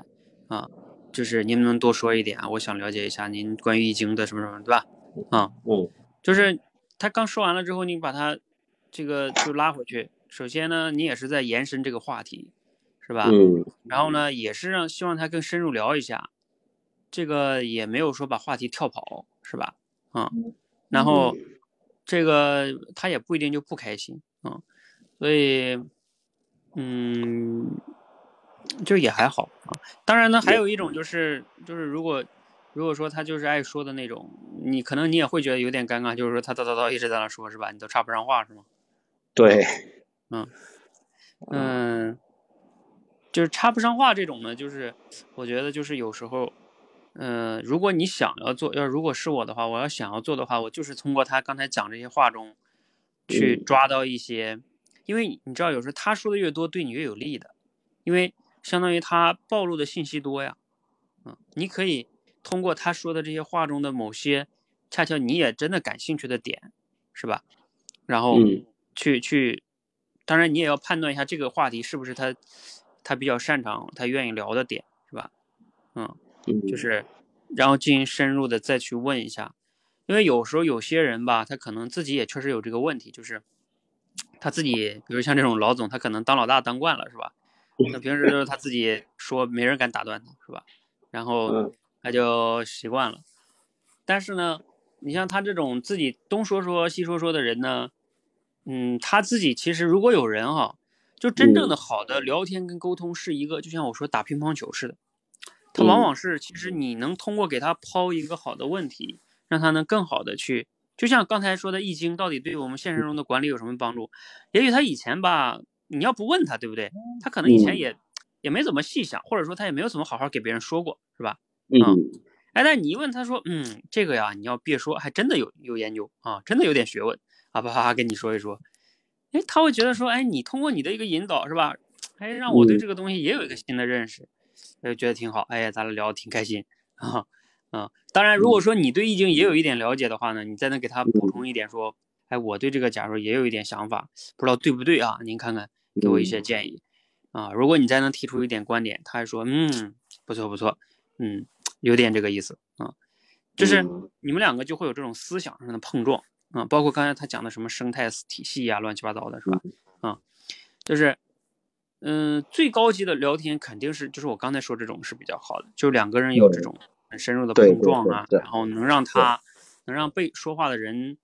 啊，就是您能不能多说一点啊？我想了解一下您关于易经的什么什么，对吧？啊，嗯就是他刚说完了之后，你把他这个就拉回去。首先呢，你也是在延伸这个话题，是吧？嗯然后呢，也是让希望他更深入聊一下，这个也没有说把话题跳跑，是吧？嗯，然后这个他也不一定就不开心，嗯，所以，嗯，就也还好啊。当然呢，还有一种就是就是如果如果说他就是爱说的那种，你可能你也会觉得有点尴尬，就是说他叨叨叨一直在那说，是吧？你都插不上话，是吗？对，嗯嗯，就是插不上话这种呢，就是我觉得就是有时候，嗯、如果你想要做，要如果是我的话，我要想要做的话，我就是通过他刚才讲这些话中，去嗯抓到一些，因为你知道，有时候他说的越多，对你越有利的，因为相当于他暴露的信息多呀，嗯，你可以通过他说的这些话中的某些，恰巧你也真的感兴趣的点，是吧？然后嗯去去，当然你也要判断一下这个话题是不是他他比较擅长、他愿意聊的点，是吧？嗯，嗯就是然后进行深入的再去问一下，因为有时候有些人吧，他可能自己也确实有这个问题，就是他自己，比如像这种老总，他可能当老大当惯了，是吧？那平时就是他自己说，没人敢打断他，是吧？然后嗯他就习惯了。但是呢，你像他这种自己东说说西说说的人呢，嗯，他自己其实如果有人哈，就真正的好的聊天跟沟通是一个，就像我说打乒乓球似的，他往嗯。往是其实你能通过给他抛一个好的问题，让他能更好的去，就像刚才说的《易经》到底对我们现实中的管理有什么帮助？也许他以前吧，你要不问他，对不对？他可能以前嗯。也、也没怎么细想，或者说他也没有怎么好好给别人说过，是吧？嗯。哎，但你一问他说，嗯，这个呀，你要别说，还真的有有研究啊，真的有点学问啊，啪啪啪跟你说一说，哎，他会觉得说，哎，你通过你的一个引导是吧，哎，让我对嗯。这个东西也有一个新的认识，呃，觉得挺好，哎呀，咱俩聊的挺开心啊啊。当然，如果说你对易经也有一点了解的话呢，你再能给他补充一点说，哎，我对这个假如也有一点想法，不知道对不对啊？您看看，给我一些建议啊。如果你再能提出一点观点，他还说，嗯，不错不错，嗯，有点这个意思啊，就是嗯你们两个就会有这种思想上的碰撞啊，包括刚才他讲的什么生态体系呀、乱七八糟的，是吧？啊，就是，嗯、最高级的聊天肯定是就是我刚才说这种是比较好的，就两个人有这种很深入的碰撞啊，然后能让他能让被说话的人，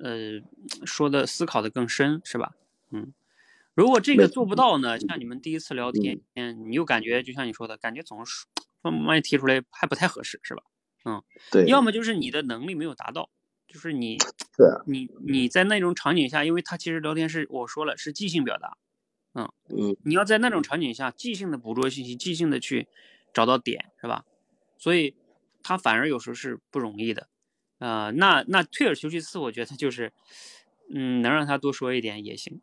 呃，说的思考的更深，是吧？嗯。如果这个做不到呢，像你们第一次聊天，你又感觉就像你说的，感觉总是万一提出来还不太合适，是吧？对，要么就是你的能力没有达到，就是你对啊你你在那种场景下，因为他其实聊天是我说了是即兴表达，嗯你要在那种场景下即兴的捕捉信息，即兴的去找到点，是吧？所以他反而有时候是不容易的，呃，那那退而求其次，我觉得就是，嗯，能让他多说一点也行，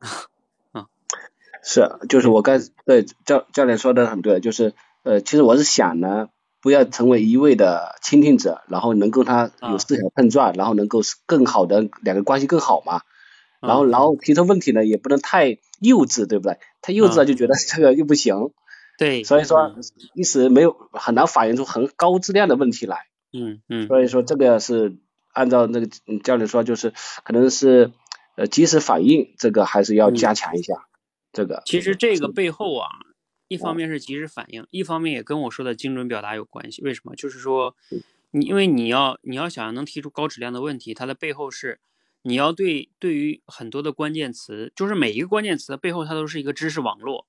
是，就是我刚对教教练说的很对，就是呃，其实我是想呢，不要成为一味的倾听者，然后能够他有啊思想碰撞，然后能够更好的两个关系更好嘛。然后嗯然后提出问题呢，也不能太幼稚，对不对？太幼稚了就觉得这个又不行，对，所以说嗯一时没有很难反映出很高质量的问题来。嗯嗯所以说这个是按照那个嗯教练说，就是可能是呃及时反应，这个还是要嗯加强一下。这个其实这个背后啊，一哦方面是及时反应，一方面也跟我说的精准表达有关系。为什么？就是说，嗯你因为你要你要想能提出高质量的问题，它的背后是你要对对于很多的关键词，就是每一个关键词的背后，它都是一个知识网络，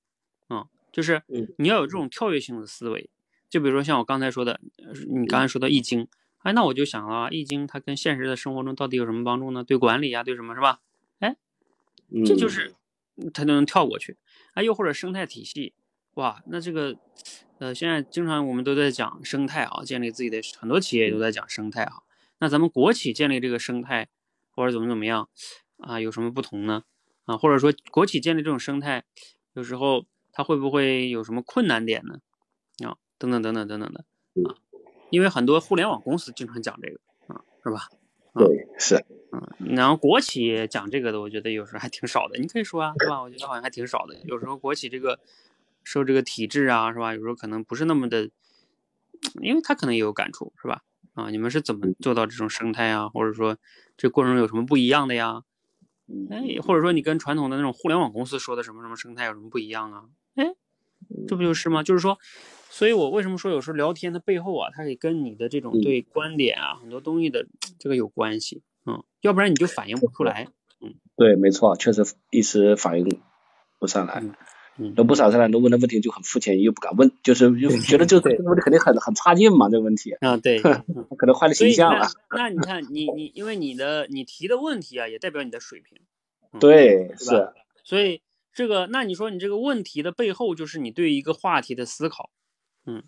嗯，就是嗯你要有这种跳跃性的思维。就比如说像我刚才说的，呃你刚才说的《易经》，哎，那我就想了，《易经》它跟现实的生活中到底有什么帮助呢？对管理呀、对什么是吧？哎这就嗯是他就能跳过去哎，又或者生态体系，哇，那这个呃，现在经常我们都在讲生态啊，建立自己的很多企业也都在讲生态啊。那咱们国企建立这个生态或者怎么怎么样啊，有什么不同呢？啊，或者说国企建立这种生态，有时候它会不会有什么困难点呢？啊，等等等等等等的啊，因为很多互联网公司经常讲这个啊，是吧？对是嗯，然后国企讲这个的，我觉得有时候还挺少的。你可以说啊，是吧？我觉得好像还挺少的。有时候国企这个受这个体制啊，是吧？有时候可能不是那么的，因为他可能也有感触，是吧？啊，你们是怎么做到这种生态啊？或者说这过程中有什么不一样的呀？嗯哎，或者说你跟传统的那种互联网公司说的什么什么生态有什么不一样啊？哎，这不就是吗？就是说，所以我为什么说有时候聊天的背后啊，它也跟你的这种嗯对观点啊、很多东西的这个有关系，嗯，要不然你就反应不出来，嗯对，没错，确实一时反应不上来嗯，嗯都不上来，都问的问题就很肤浅，又不敢问，就是又觉得这个这个问题肯定很很差劲嘛，这个问题啊，对，嗯可能坏了形象了。，那你看你你因为你的你提的问题啊，也代表你的水平，嗯对，是吧是，所以这个那你说你这个问题的背后就是你对一个话题的思考，嗯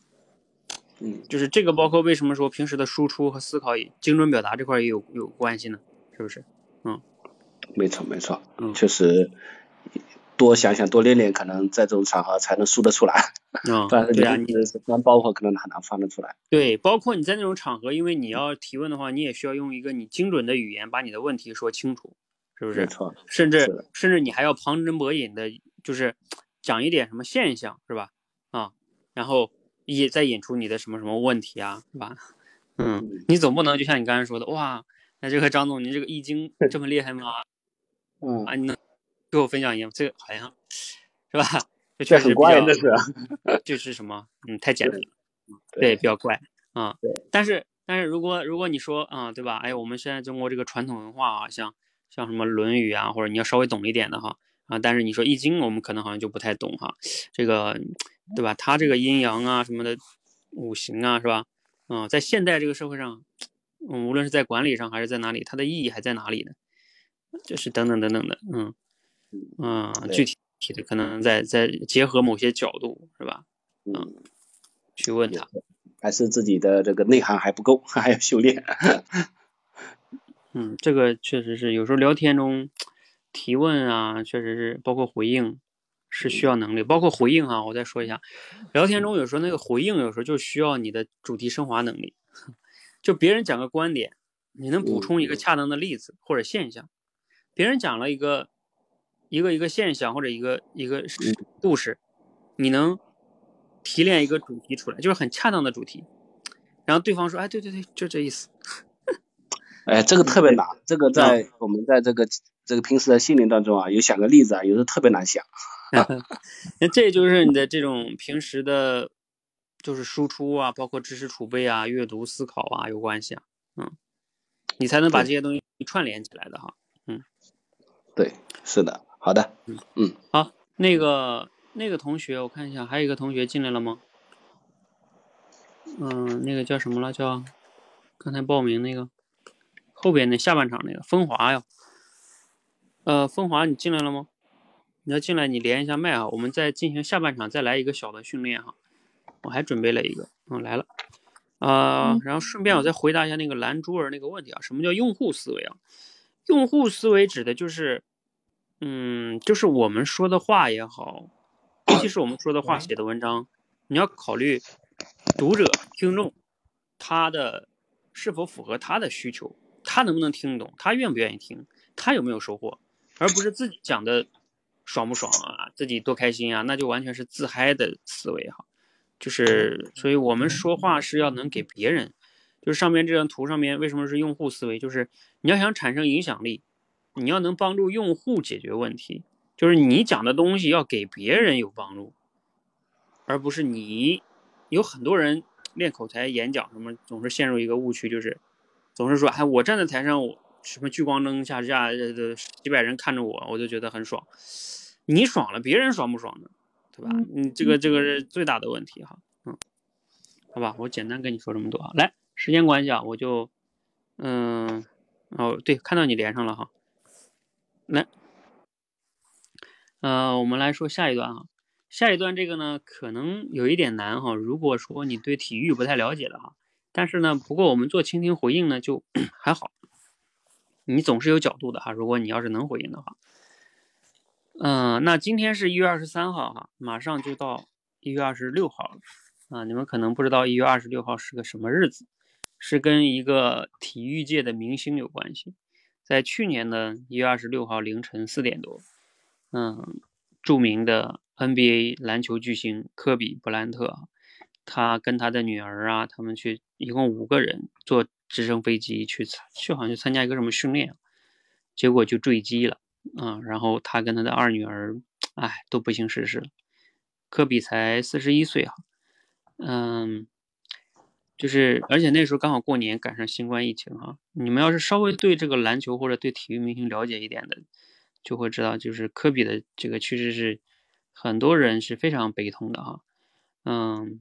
嗯，就是这个包括为什么说平时的输出和思考也精准表达这块也有有关系呢？是不是？嗯没错没错，嗯确实多想想多练练，可能在这种场合才能输得出来，嗯、对啊，你你是光包袱可能很难放得出来。对，包括你在那种场合，因为你要提问的话，你也需要用一个你精准的语言把你的问题说清楚，是不是？没错，甚至甚至你还要旁征博引的，就是讲一点什么现象，是吧？啊，然后也再引出你的什么什么问题啊，是吧？嗯，你总不能就像你刚才说的，哇，那这个张总，您这个易经这么厉害吗？嗯，啊，你能给我分享一下？这个好像是吧？这这确实比很怪，较这是。就是什么？嗯，太简单了，对，比较怪啊。对但是但是如果如果你说啊，对吧？哎，我们现在中国这个传统文化啊，像像什么《论语》啊，或者你要稍微懂一点的哈啊，但是你说《易经》，我们可能好像就不太懂哈。这个对吧？它这个阴阳啊什么的，五行啊是吧？嗯，在现代这个社会上，嗯，无论是在管理上还是在哪里，它的意义还在哪里呢？就是等等等等的，嗯嗯，具体的可能再再结合某些角度是吧？嗯，去问他。还是自己的这个内涵还不够，还要修炼。嗯，这个确实是有时候聊天中提问啊，确实是包括回应是需要能力，包括回应啊，我再说一下，聊天中有时候那个回应有时候就需要你的主题升华能力，就别人讲个观点，你能补充一个恰当的例子或者现象，别人讲了一个一个一个现象或者一个一个故事，你能提炼一个主题出来，就是很恰当的主题。然后对方说，哎，对对对，就这意思。哎，这个特别难，这个在我们在这个这个平时的心灵当中啊，有想个例子啊，有时候特别难想。那这就是你的这种平时的，就是输出啊，包括知识储备啊、阅读、思考啊有关系啊，嗯，你才能把这些东西串联起来的哈，嗯，对，是的，好的，嗯嗯，好，那个那个同学，我看一下，还有一个同学进来了吗？嗯，那个叫什么了？叫刚才报名那个后边那下半场那个风华呀，呃，风华你进来了吗？你要进来，你连一下麦啊，我们再进行下半场，再来一个小的训练哈。我还准备了一个，嗯，来了，啊、然后顺便我再回答一下那个蓝珠儿那个问题啊，什么叫用户思维啊？用户思维指的就是，嗯，就是我们说的话也好，尤其是我们说的话写的文章，你要考虑读者、听众他的是否符合他的需求，他能不能听懂，他愿不愿意听，他有没有收获，而不是自己讲的爽不爽啊，自己多开心啊，那就完全是自嗨的思维哈。就是，所以我们说话是要能给别人，就是上面这张图上面为什么是用户思维？就是你要想产生影响力，你要能帮助用户解决问题，就是你讲的东西要给别人有帮助，而不是你。有很多人练口才、演讲什么，总是陷入一个误区，就是总是说，哎，我站在台上，我什么聚光灯下下呃几百人看着我，我就觉得很爽。你爽了，别人爽不爽呢？对吧？你这个这个是最大的问题哈，嗯，好吧，我简单跟你说这么多啊。来，时间关系啊，我就，嗯，哦，对，看到你连上了哈，来，呃，我们来说下一段哈。下一段这个呢，可能有一点难哈。如果说你对体育不太了解的哈，但是呢，不过我们做倾听回应呢，就 还好。你总是有角度的哈。如果你要是能回应的话，嗯、那今天是一月二十三号哈，马上就到一月二十六号了啊。你们可能不知道一月二十六号是个什么日子，是跟一个体育界的明星有关系。在去年的一月二十六号凌晨四点多，嗯，著名的 NBA 篮球巨星科比布兰特，他跟他的女儿啊，他们去一共五个人坐直升飞机去参去好像去参加一个什么训练，结果就坠机了嗯、然后他跟他的二女儿，哎，都不幸逝世了。科比才四十一岁啊，嗯，就是而且那时候刚好过年赶上新冠疫情哈，你们要是稍微对这个篮球或者对体育明星了解一点的，就会知道，就是科比的这个趋势是很多人是非常悲痛的哈，嗯，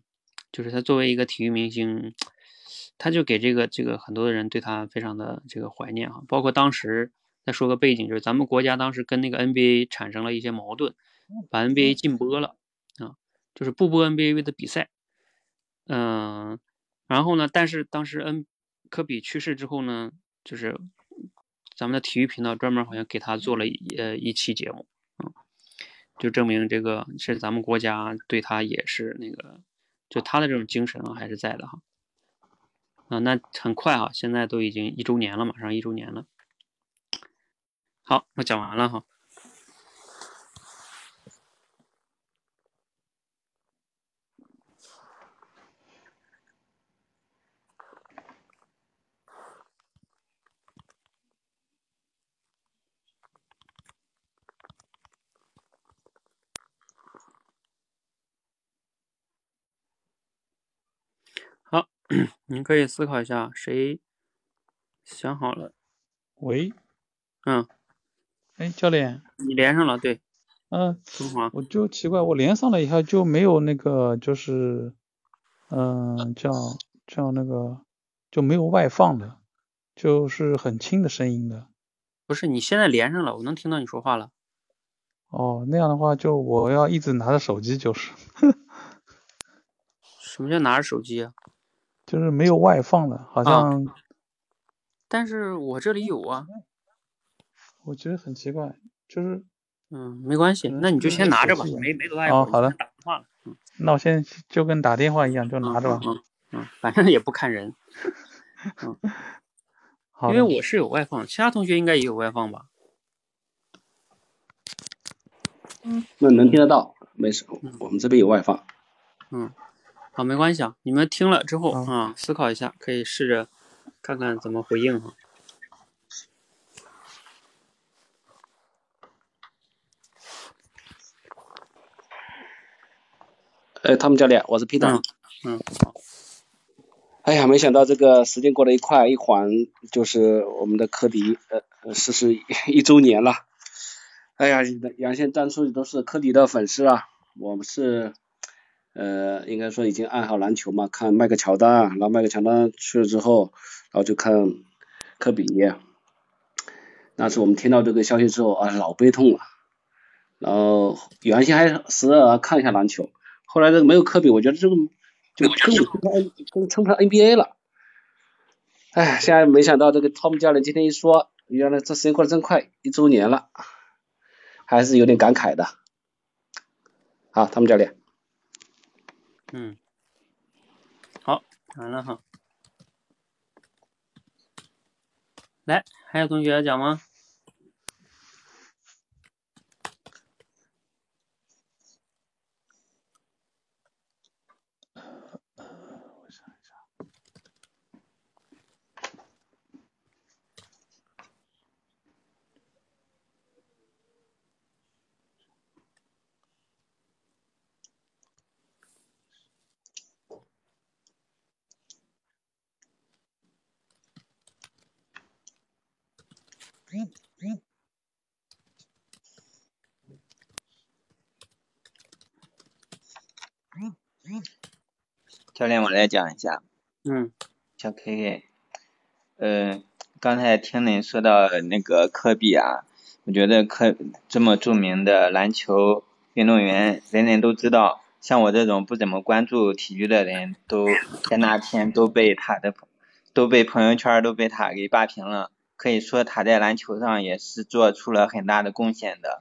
就是他作为一个体育明星，他就给这个这个很多的人对他非常的这个怀念哈，包括当时再说个背景，就是咱们国家当时跟那个 NBA 产生了一些矛盾，把 NBA 禁播了啊，就是不播 NBA 的比赛，嗯、然后呢，但是当时恩科比去世之后呢，就是咱们的体育频道专门好像给他做了一呃一期节目，嗯，就证明这个是咱们国家对他也是那个，就他的这种精神啊还是在的哈。啊，那很快啊，现在都已经一周年了，马上一周年了。好，我讲完了哈。好，您可以思考一下，谁想好了？喂，嗯，哎，教练，你连上了，对，嗯、我就奇怪，我连上了以后就没有那个，就是，嗯、叫叫那个就没有外放的，就是很轻的声音的。不是，你现在连上了，我能听到你说话了。哦，那样的话就我要一直拿着手机，就是 什么叫拿着手机啊？就是没有外放的，好像但是我这里有啊。我觉得很奇怪，就是嗯，没关系，嗯那你就先拿着吧没没多大一会儿，哦好的打电话了。嗯，那我现在就跟打电话一样，就拿着吧。嗯嗯嗯，反正也不看人，好，因为我是有外放，其他同学应该也有外放吧？嗯那能听得到，没事，我们这边有外放。嗯，好，没关系啊，你们听了之后嗯啊，思考一下，可以试着看看怎么回应哈。哎，汤姆教练，我是 Peter。嗯嗯，好，哎呀，没想到这个时间过得一快，一晃就是我们的科迪呃呃逝世一周年了。哎呀，杨先当初都是科迪的粉丝啊，我们是呃应该说已经爱好篮球嘛，看迈克乔丹，然后迈克乔丹去了之后，然后就看科比。那次我们听到这个消息之后啊，老悲痛了。然后原先还时而看一下篮球，后来这个没有科比，我觉得这个就更更称不上跟称不上 NBA 了。哎，现在没想到这个汤姆教练今天一说，原来这时间过得真快，一周年了，还是有点感慨的。好，汤姆教练，嗯，好，完了哈。来，还有同学要讲吗？教练，我来讲一下。嗯小 K K，呃，刚才听您说到那个科比啊，我觉得科这么著名的篮球运动员，人人都知道。像我这种不怎么关注体育的人，都在那天都被他的都被朋友圈都被他给霸屏了。可以说他在篮球上也是做出了很大的贡献的。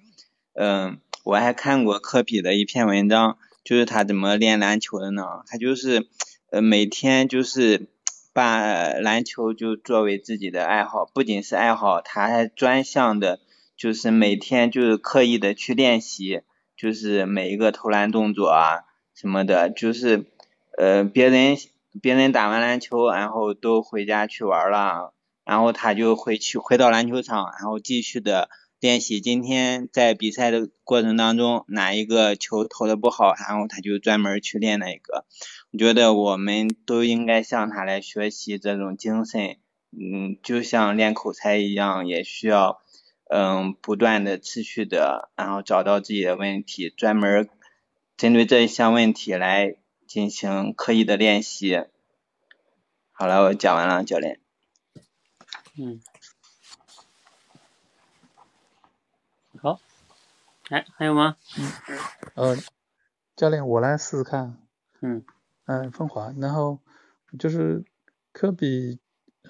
嗯，我还看过科比的一篇文章，就是他怎么练篮球的呢？他就是呃每天就是把篮球就作为自己的爱好，不仅是爱好，他还专项的，就是每天就是刻意的去练习，就是每一个投篮动作啊什么的，就是呃别人别人打完篮球，然后都回家去玩儿了，然后他就回去回到篮球场，然后继续的练习。今天在比赛的过程当中，哪一个球投的不好，然后他就专门去练那个。我觉得我们都应该向他来学习这种精神，嗯，就像练口才一样，也需要嗯不断的持续的，然后找到自己的问题，专门针对这一项问题来进行刻意的练习。好了，我讲完了，教练。嗯，好，哎，还有吗？嗯呃，教练，我来试试看。嗯嗯，风华，然后就是科比，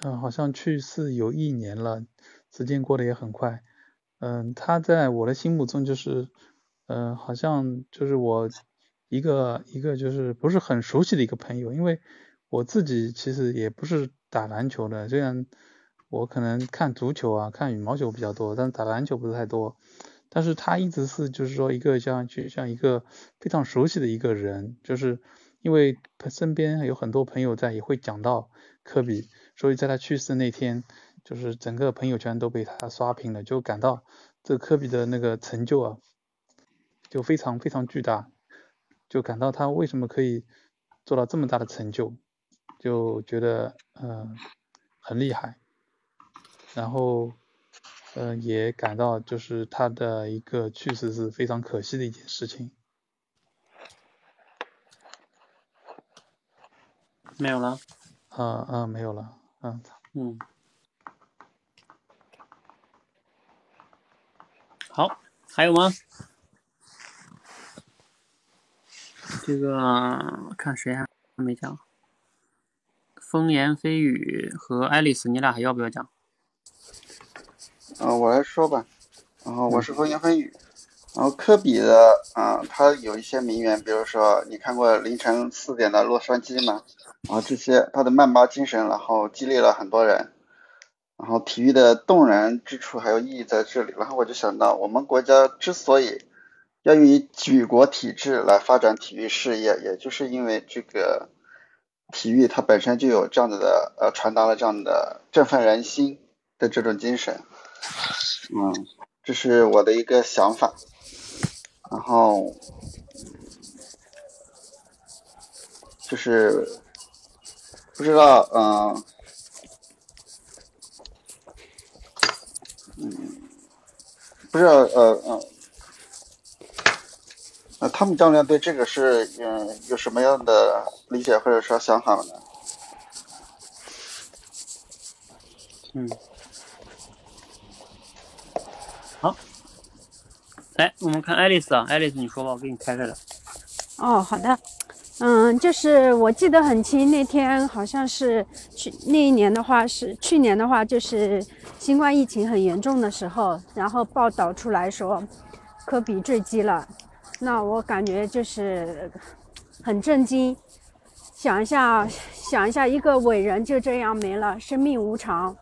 嗯、好像去世有一年了，时间过得也很快。嗯，他在我的心目中就是，嗯、好像就是我一个一个就是不是很熟悉的一个朋友，因为我自己其实也不是打篮球的，虽然我可能看足球啊、看羽毛球比较多，但是打篮球不是太多。但是他一直是就是说一个像就像一个非常熟悉的一个人，就是因为身边有很多朋友在，也会讲到科比，所以在他去世那天，就是整个朋友圈都被他刷屏了，就感到这科比的那个成就啊，就非常非常巨大，就感到他为什么可以做到这么大的成就，就觉得嗯、很厉害，然后嗯、呃也感到就是他的一个去世是非常可惜的一件事情。没有了。嗯嗯，没有了，嗯，嗯，好，还有吗？这个看谁还没讲？风言蜚语和爱丽丝，你俩还要不要讲？啊、我来说吧。然后我是风言风语。然后科比的啊、他有一些名言，比如说你看过凌晨四点的洛杉矶吗？然后这些他的曼巴精神，然后激励了很多人。然后体育的动人之处还有意义在这里。然后我就想到，我们国家之所以要以举国体制来发展体育事业，也就是因为这个体育它本身就有这样子的呃传达了这样的振奋人心的这种精神，嗯，这是我的一个想法，然后就是不知道嗯嗯不知道呃嗯。那他们教练对这个是嗯有什么样的理解或者说想法呢？嗯，来我们看爱丽丝啊，爱丽丝你说吧，我给你开开了。哦，好的，嗯，就是我记得很清，那天好像是去那一年的话是去年的话，就是新冠疫情很严重的时候，然后报道出来说科比坠机了。那我感觉就是很震惊，想一下，想一下，一个伟人就这样没了，生命无常，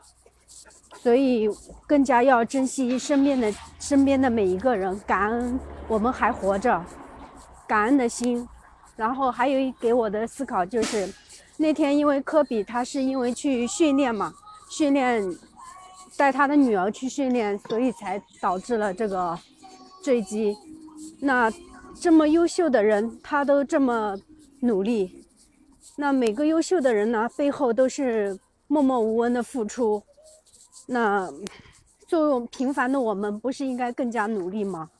所以更加要珍惜身边的身边的每一个人，感恩我们还活着，感恩的心。然后还有一给我的思考就是，那天因为科比他是因为去训练嘛，训练带他的女儿去训练，所以才导致了这个坠机。那这么优秀的人，他都这么努力。那每个优秀的人呢，背后都是默默无闻的付出。那作为平凡的我们，不是应该更加努力吗？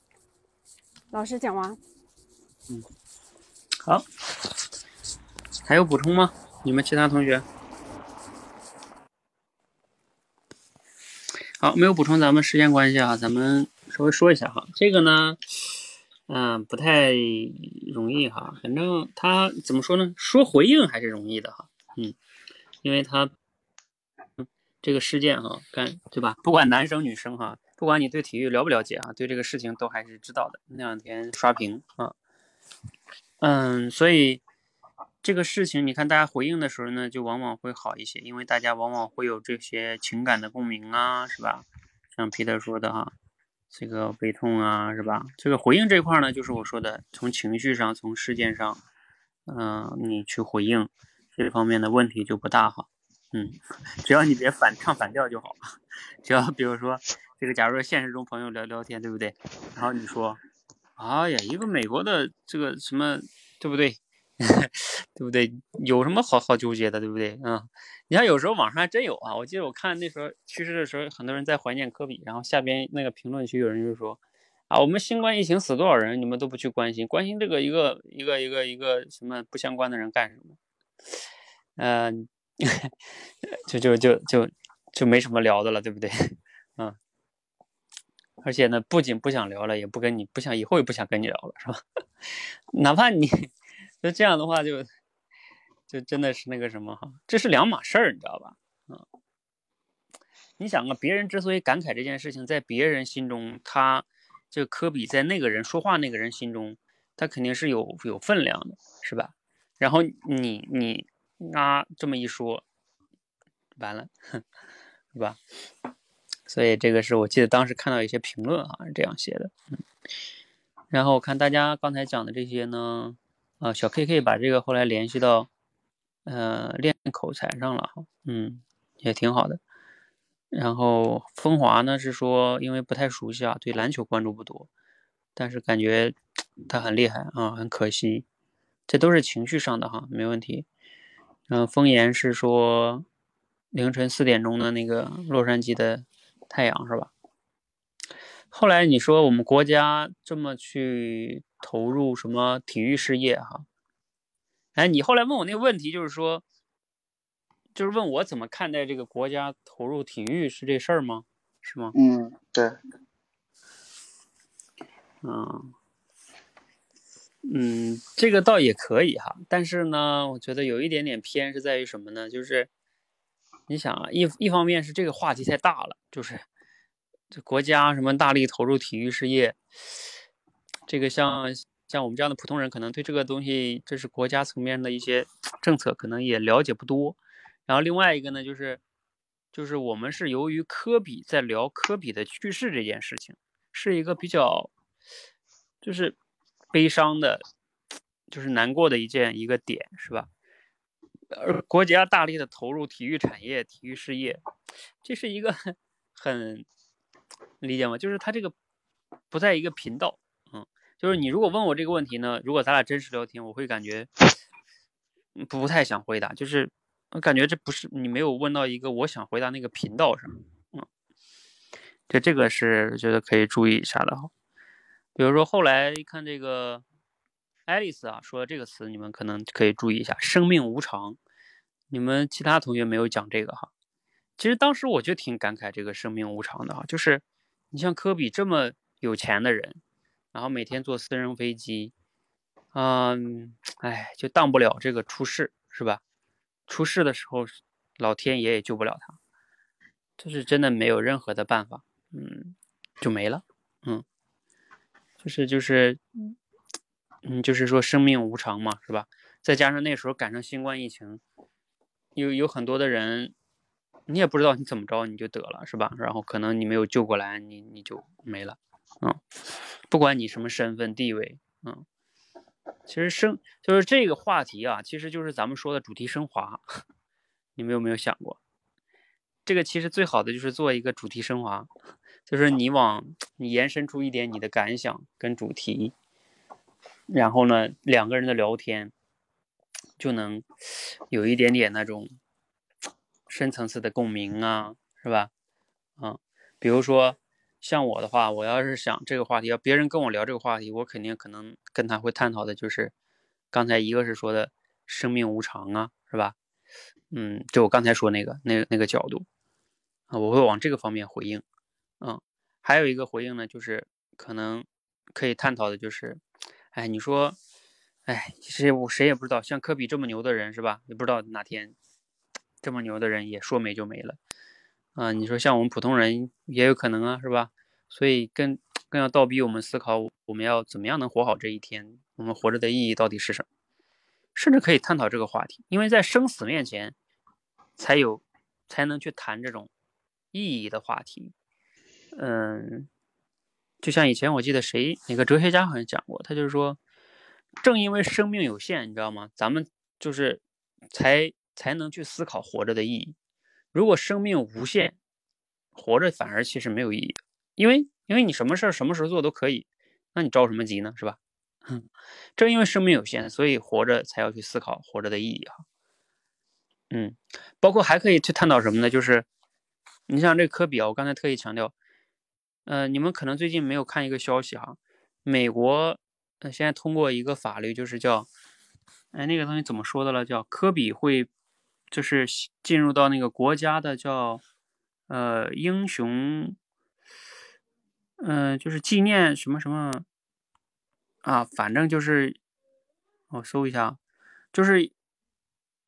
老师讲完。嗯，好，还有补充吗？你们其他同学？好，没有补充，咱们时间关系啊，咱们稍微说一下哈。这个呢。嗯，不太容易哈。反正他怎么说呢？说回应还是容易的哈。嗯，因为他这个事件哈，干对吧？不管男生女生哈，不管你对体育了不了解啊，对这个事情都还是知道的。那两天刷屏啊，嗯，所以这个事情你看大家回应的时候呢，就往往会好一些，因为大家往往会有这些情感的共鸣啊，是吧？像皮特说的哈。这个悲痛啊，是吧？这个回应这块呢，就是我说的，从情绪上，从事件上，嗯，你去回应这方面的问题就不大哈。嗯，只要你别反唱反调就好。只要比如说，这个假如说现实中朋友聊聊天，对不对？然后你说，哎呀，一个美国的这个什么，对不对？对不对？有什么好好纠结的，对不对？嗯，你看有时候网上还真有啊。我记得我看那时候去世的时候，很多人在怀念科比，然后下边那个评论区有人就说啊，我们新冠疫情死多少人，你们都不去关心，关心这个一个一个一个一个什么不相关的人干什么？嗯，就就就就就没什么聊的了，对不对？嗯，而且呢，不仅不想聊了，也不跟你不想以后也不想跟你聊了，是吧？哪怕你。那这样的话，就就真的是那个什么哈，这是两码事儿，你知道吧？嗯，你想啊，别人之所以感慨这件事情，在别人心中，他就科比在那个人说话那个人心中，他肯定是有有分量的，是吧？然后你你啊这么一说，完了，是吧？所以这个是我记得当时看到一些评论啊是这样写的，嗯，然后我看大家刚才讲的这些呢。啊，小 K K 把这个后来联系到，呃，练口才上了哈，嗯，也挺好的。然后风华呢是说，因为不太熟悉啊，对篮球关注不多，但是感觉他很厉害啊，很可惜，这都是情绪上的哈，没问题。嗯，风言是说凌晨四点钟的那个洛杉矶的太阳是吧？后来你说我们国家这么去。投入什么体育事业哈？哎，你后来问我那个问题，就是说，就是问我怎么看待这个国家投入体育是这事儿吗？是吗？嗯，对。嗯，嗯，这个倒也可以哈，但是呢，我觉得有一点点偏是在于什么呢？就是你想啊，一一方面是这个话题太大了，就是这国家什么大力投入体育事业。这个像像我们这样的普通人，可能对这个东西，这是国家层面的一些政策，可能也了解不多。然后另外一个呢，就是就是我们是由于科比在聊科比的去世这件事情，是一个比较就是悲伤的，就是难过的一件一个点，是吧？而国家大力的投入体育产业、体育事业，这是一个 很理解吗？就是他这个不在一个频道，嗯，就是你如果问我这个问题呢，如果咱俩真实聊天，我会感觉不太想回答，就是我感觉这不是你没有问到一个我想回答那个频道上，嗯，就这个是觉得可以注意一下的哈。比如说后来看这个。爱丽丝啊，说这个词，你们可能可以注意一下“生命无常”。你们其他同学没有讲这个哈。其实当时我就挺感慨这个“生命无常”的哈，就是你像科比这么有钱的人，然后每天坐私人飞机，嗯，哎，就当不了这个出事是吧？出事的时候，老天爷也救不了他，就是真的没有任何的办法，嗯，就没了，嗯，就是就是。嗯，就是说生命无常嘛，是吧？再加上那时候赶上新冠疫情，有有很多的人，你也不知道你怎么着你就得了，是吧？然后可能你没有救过来，你你就没了，嗯，不管你什么身份地位，嗯，其实生就是这个话题啊，其实就是咱们说的主题升华，你们有没有想过？这个其实最好的就是做一个主题升华，就是你往你延伸出一点你的感想跟主题。然后呢，两个人的聊天就能有一点点那种深层次的共鸣啊，是吧？嗯，比如说像我的话，我要是想这个话题，要别人跟我聊这个话题，我肯定可能跟他会探讨的就是刚才一个是说的生命无常啊，是吧？嗯，就我刚才说那个那那个角度啊，我会往这个方面回应。嗯，还有一个回应呢，就是可能可以探讨的就是。哎，你说，哎，其实我谁也不知道，像科比这么牛的人是吧？也不知道哪天这么牛的人也说没就没了啊！你说像我们普通人也有可能啊，是吧？所以更更要倒逼我们思考，我们要怎么样能活好这一天？我们活着的意义到底是什么？甚至可以探讨这个话题，因为在生死面前，才有才能去谈这种意义的话题。嗯。就像以前我记得谁哪个哲学家好像讲过，他就是说，正因为生命有限，你知道吗？咱们就是才才能去思考活着的意义。如果生命无限，活着反而其实没有意义，因为因为你什么事儿什么时候做都可以，那你着什么急呢？是吧？正因为生命有限，所以活着才要去思考活着的意义哈。嗯，包括还可以去探讨什么呢？就是你像这科比啊，我刚才特意强调。呃，你们可能最近没有看一个消息哈，美国呃现在通过一个法律，就是叫，哎那个东西怎么说的了？叫科比会，就是进入到那个国家的叫，呃英雄，嗯就是纪念什么什么，啊反正就是，我搜一下，就是。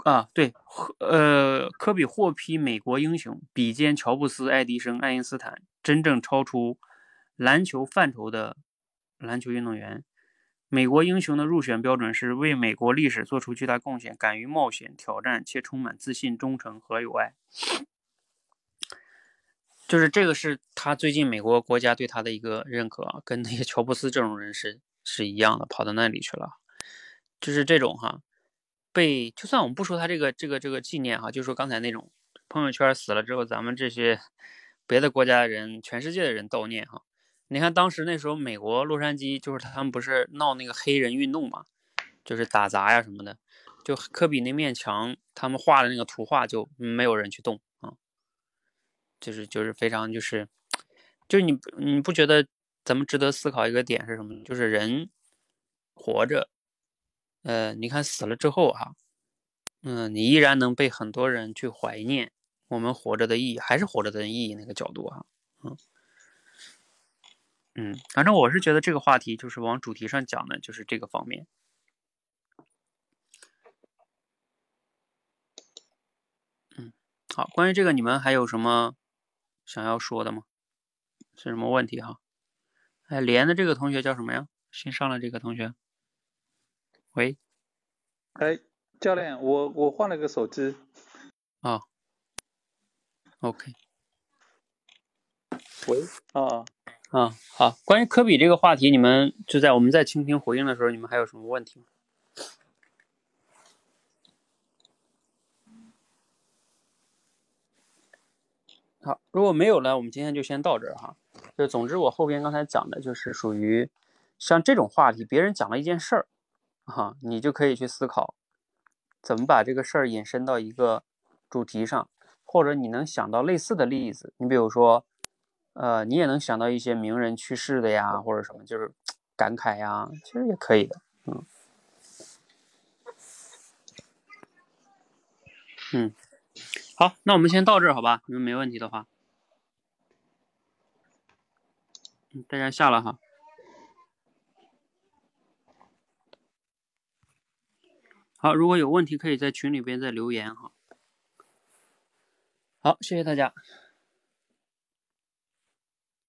啊，对，呃，科比获批美国英雄，比肩乔布斯、爱迪生、爱因斯坦，真正超出篮球范畴的篮球运动员。美国英雄的入选标准是为美国历史做出巨大贡献，敢于冒险挑战，且充满自信、忠诚和友爱。就是这个是他最近美国国家对他的一个认可，跟那些乔布斯这种人是是一样的，跑到那里去了。就是这种哈。被就算我们不说他这个这个这个纪念哈，就说刚才那种朋友圈死了之后，咱们这些别的国家的人、全世界的人悼念哈。你看当时那时候美国洛杉矶就是他们不是闹那个黑人运动嘛，就是打砸呀什么的，就科比那面墙他们画的那个图画就没有人去动啊，就是就是非常就是就你你不觉得咱们值得思考一个点是什么？就是人活着。呃，你看死了之后哈，嗯，你依然能被很多人去怀念。我们活着的意义还是活着的意义那个角度啊，嗯嗯，反正我是觉得这个话题就是往主题上讲的，就是这个方面。嗯，好，关于这个你们还有什么想要说的吗？是什么问题哈？哎，连的这个同学叫什么呀？新上来这个同学。喂，哎，教练，我我换了个手机。啊，OK。喂，啊，啊，好，关于科比这个话题，你们就在我们在倾听回应的时候，你们还有什么问题吗？好，如果没有了，我们今天就先到这儿哈。就总之，我后边刚才讲的就是属于像这种话题，别人讲了一件事儿，哈，你就可以去思考怎么把这个事儿引申到一个主题上，或者你能想到类似的例子，你比如说，呃，你也能想到一些名人去世的呀，或者什么，就是 感慨呀，其实也可以的，嗯，嗯。好，那我们先到这儿，好吧？你们没问题的话，嗯，大家下了哈。好，如果有问题，可以在群里边再留言哈。好，谢谢大家。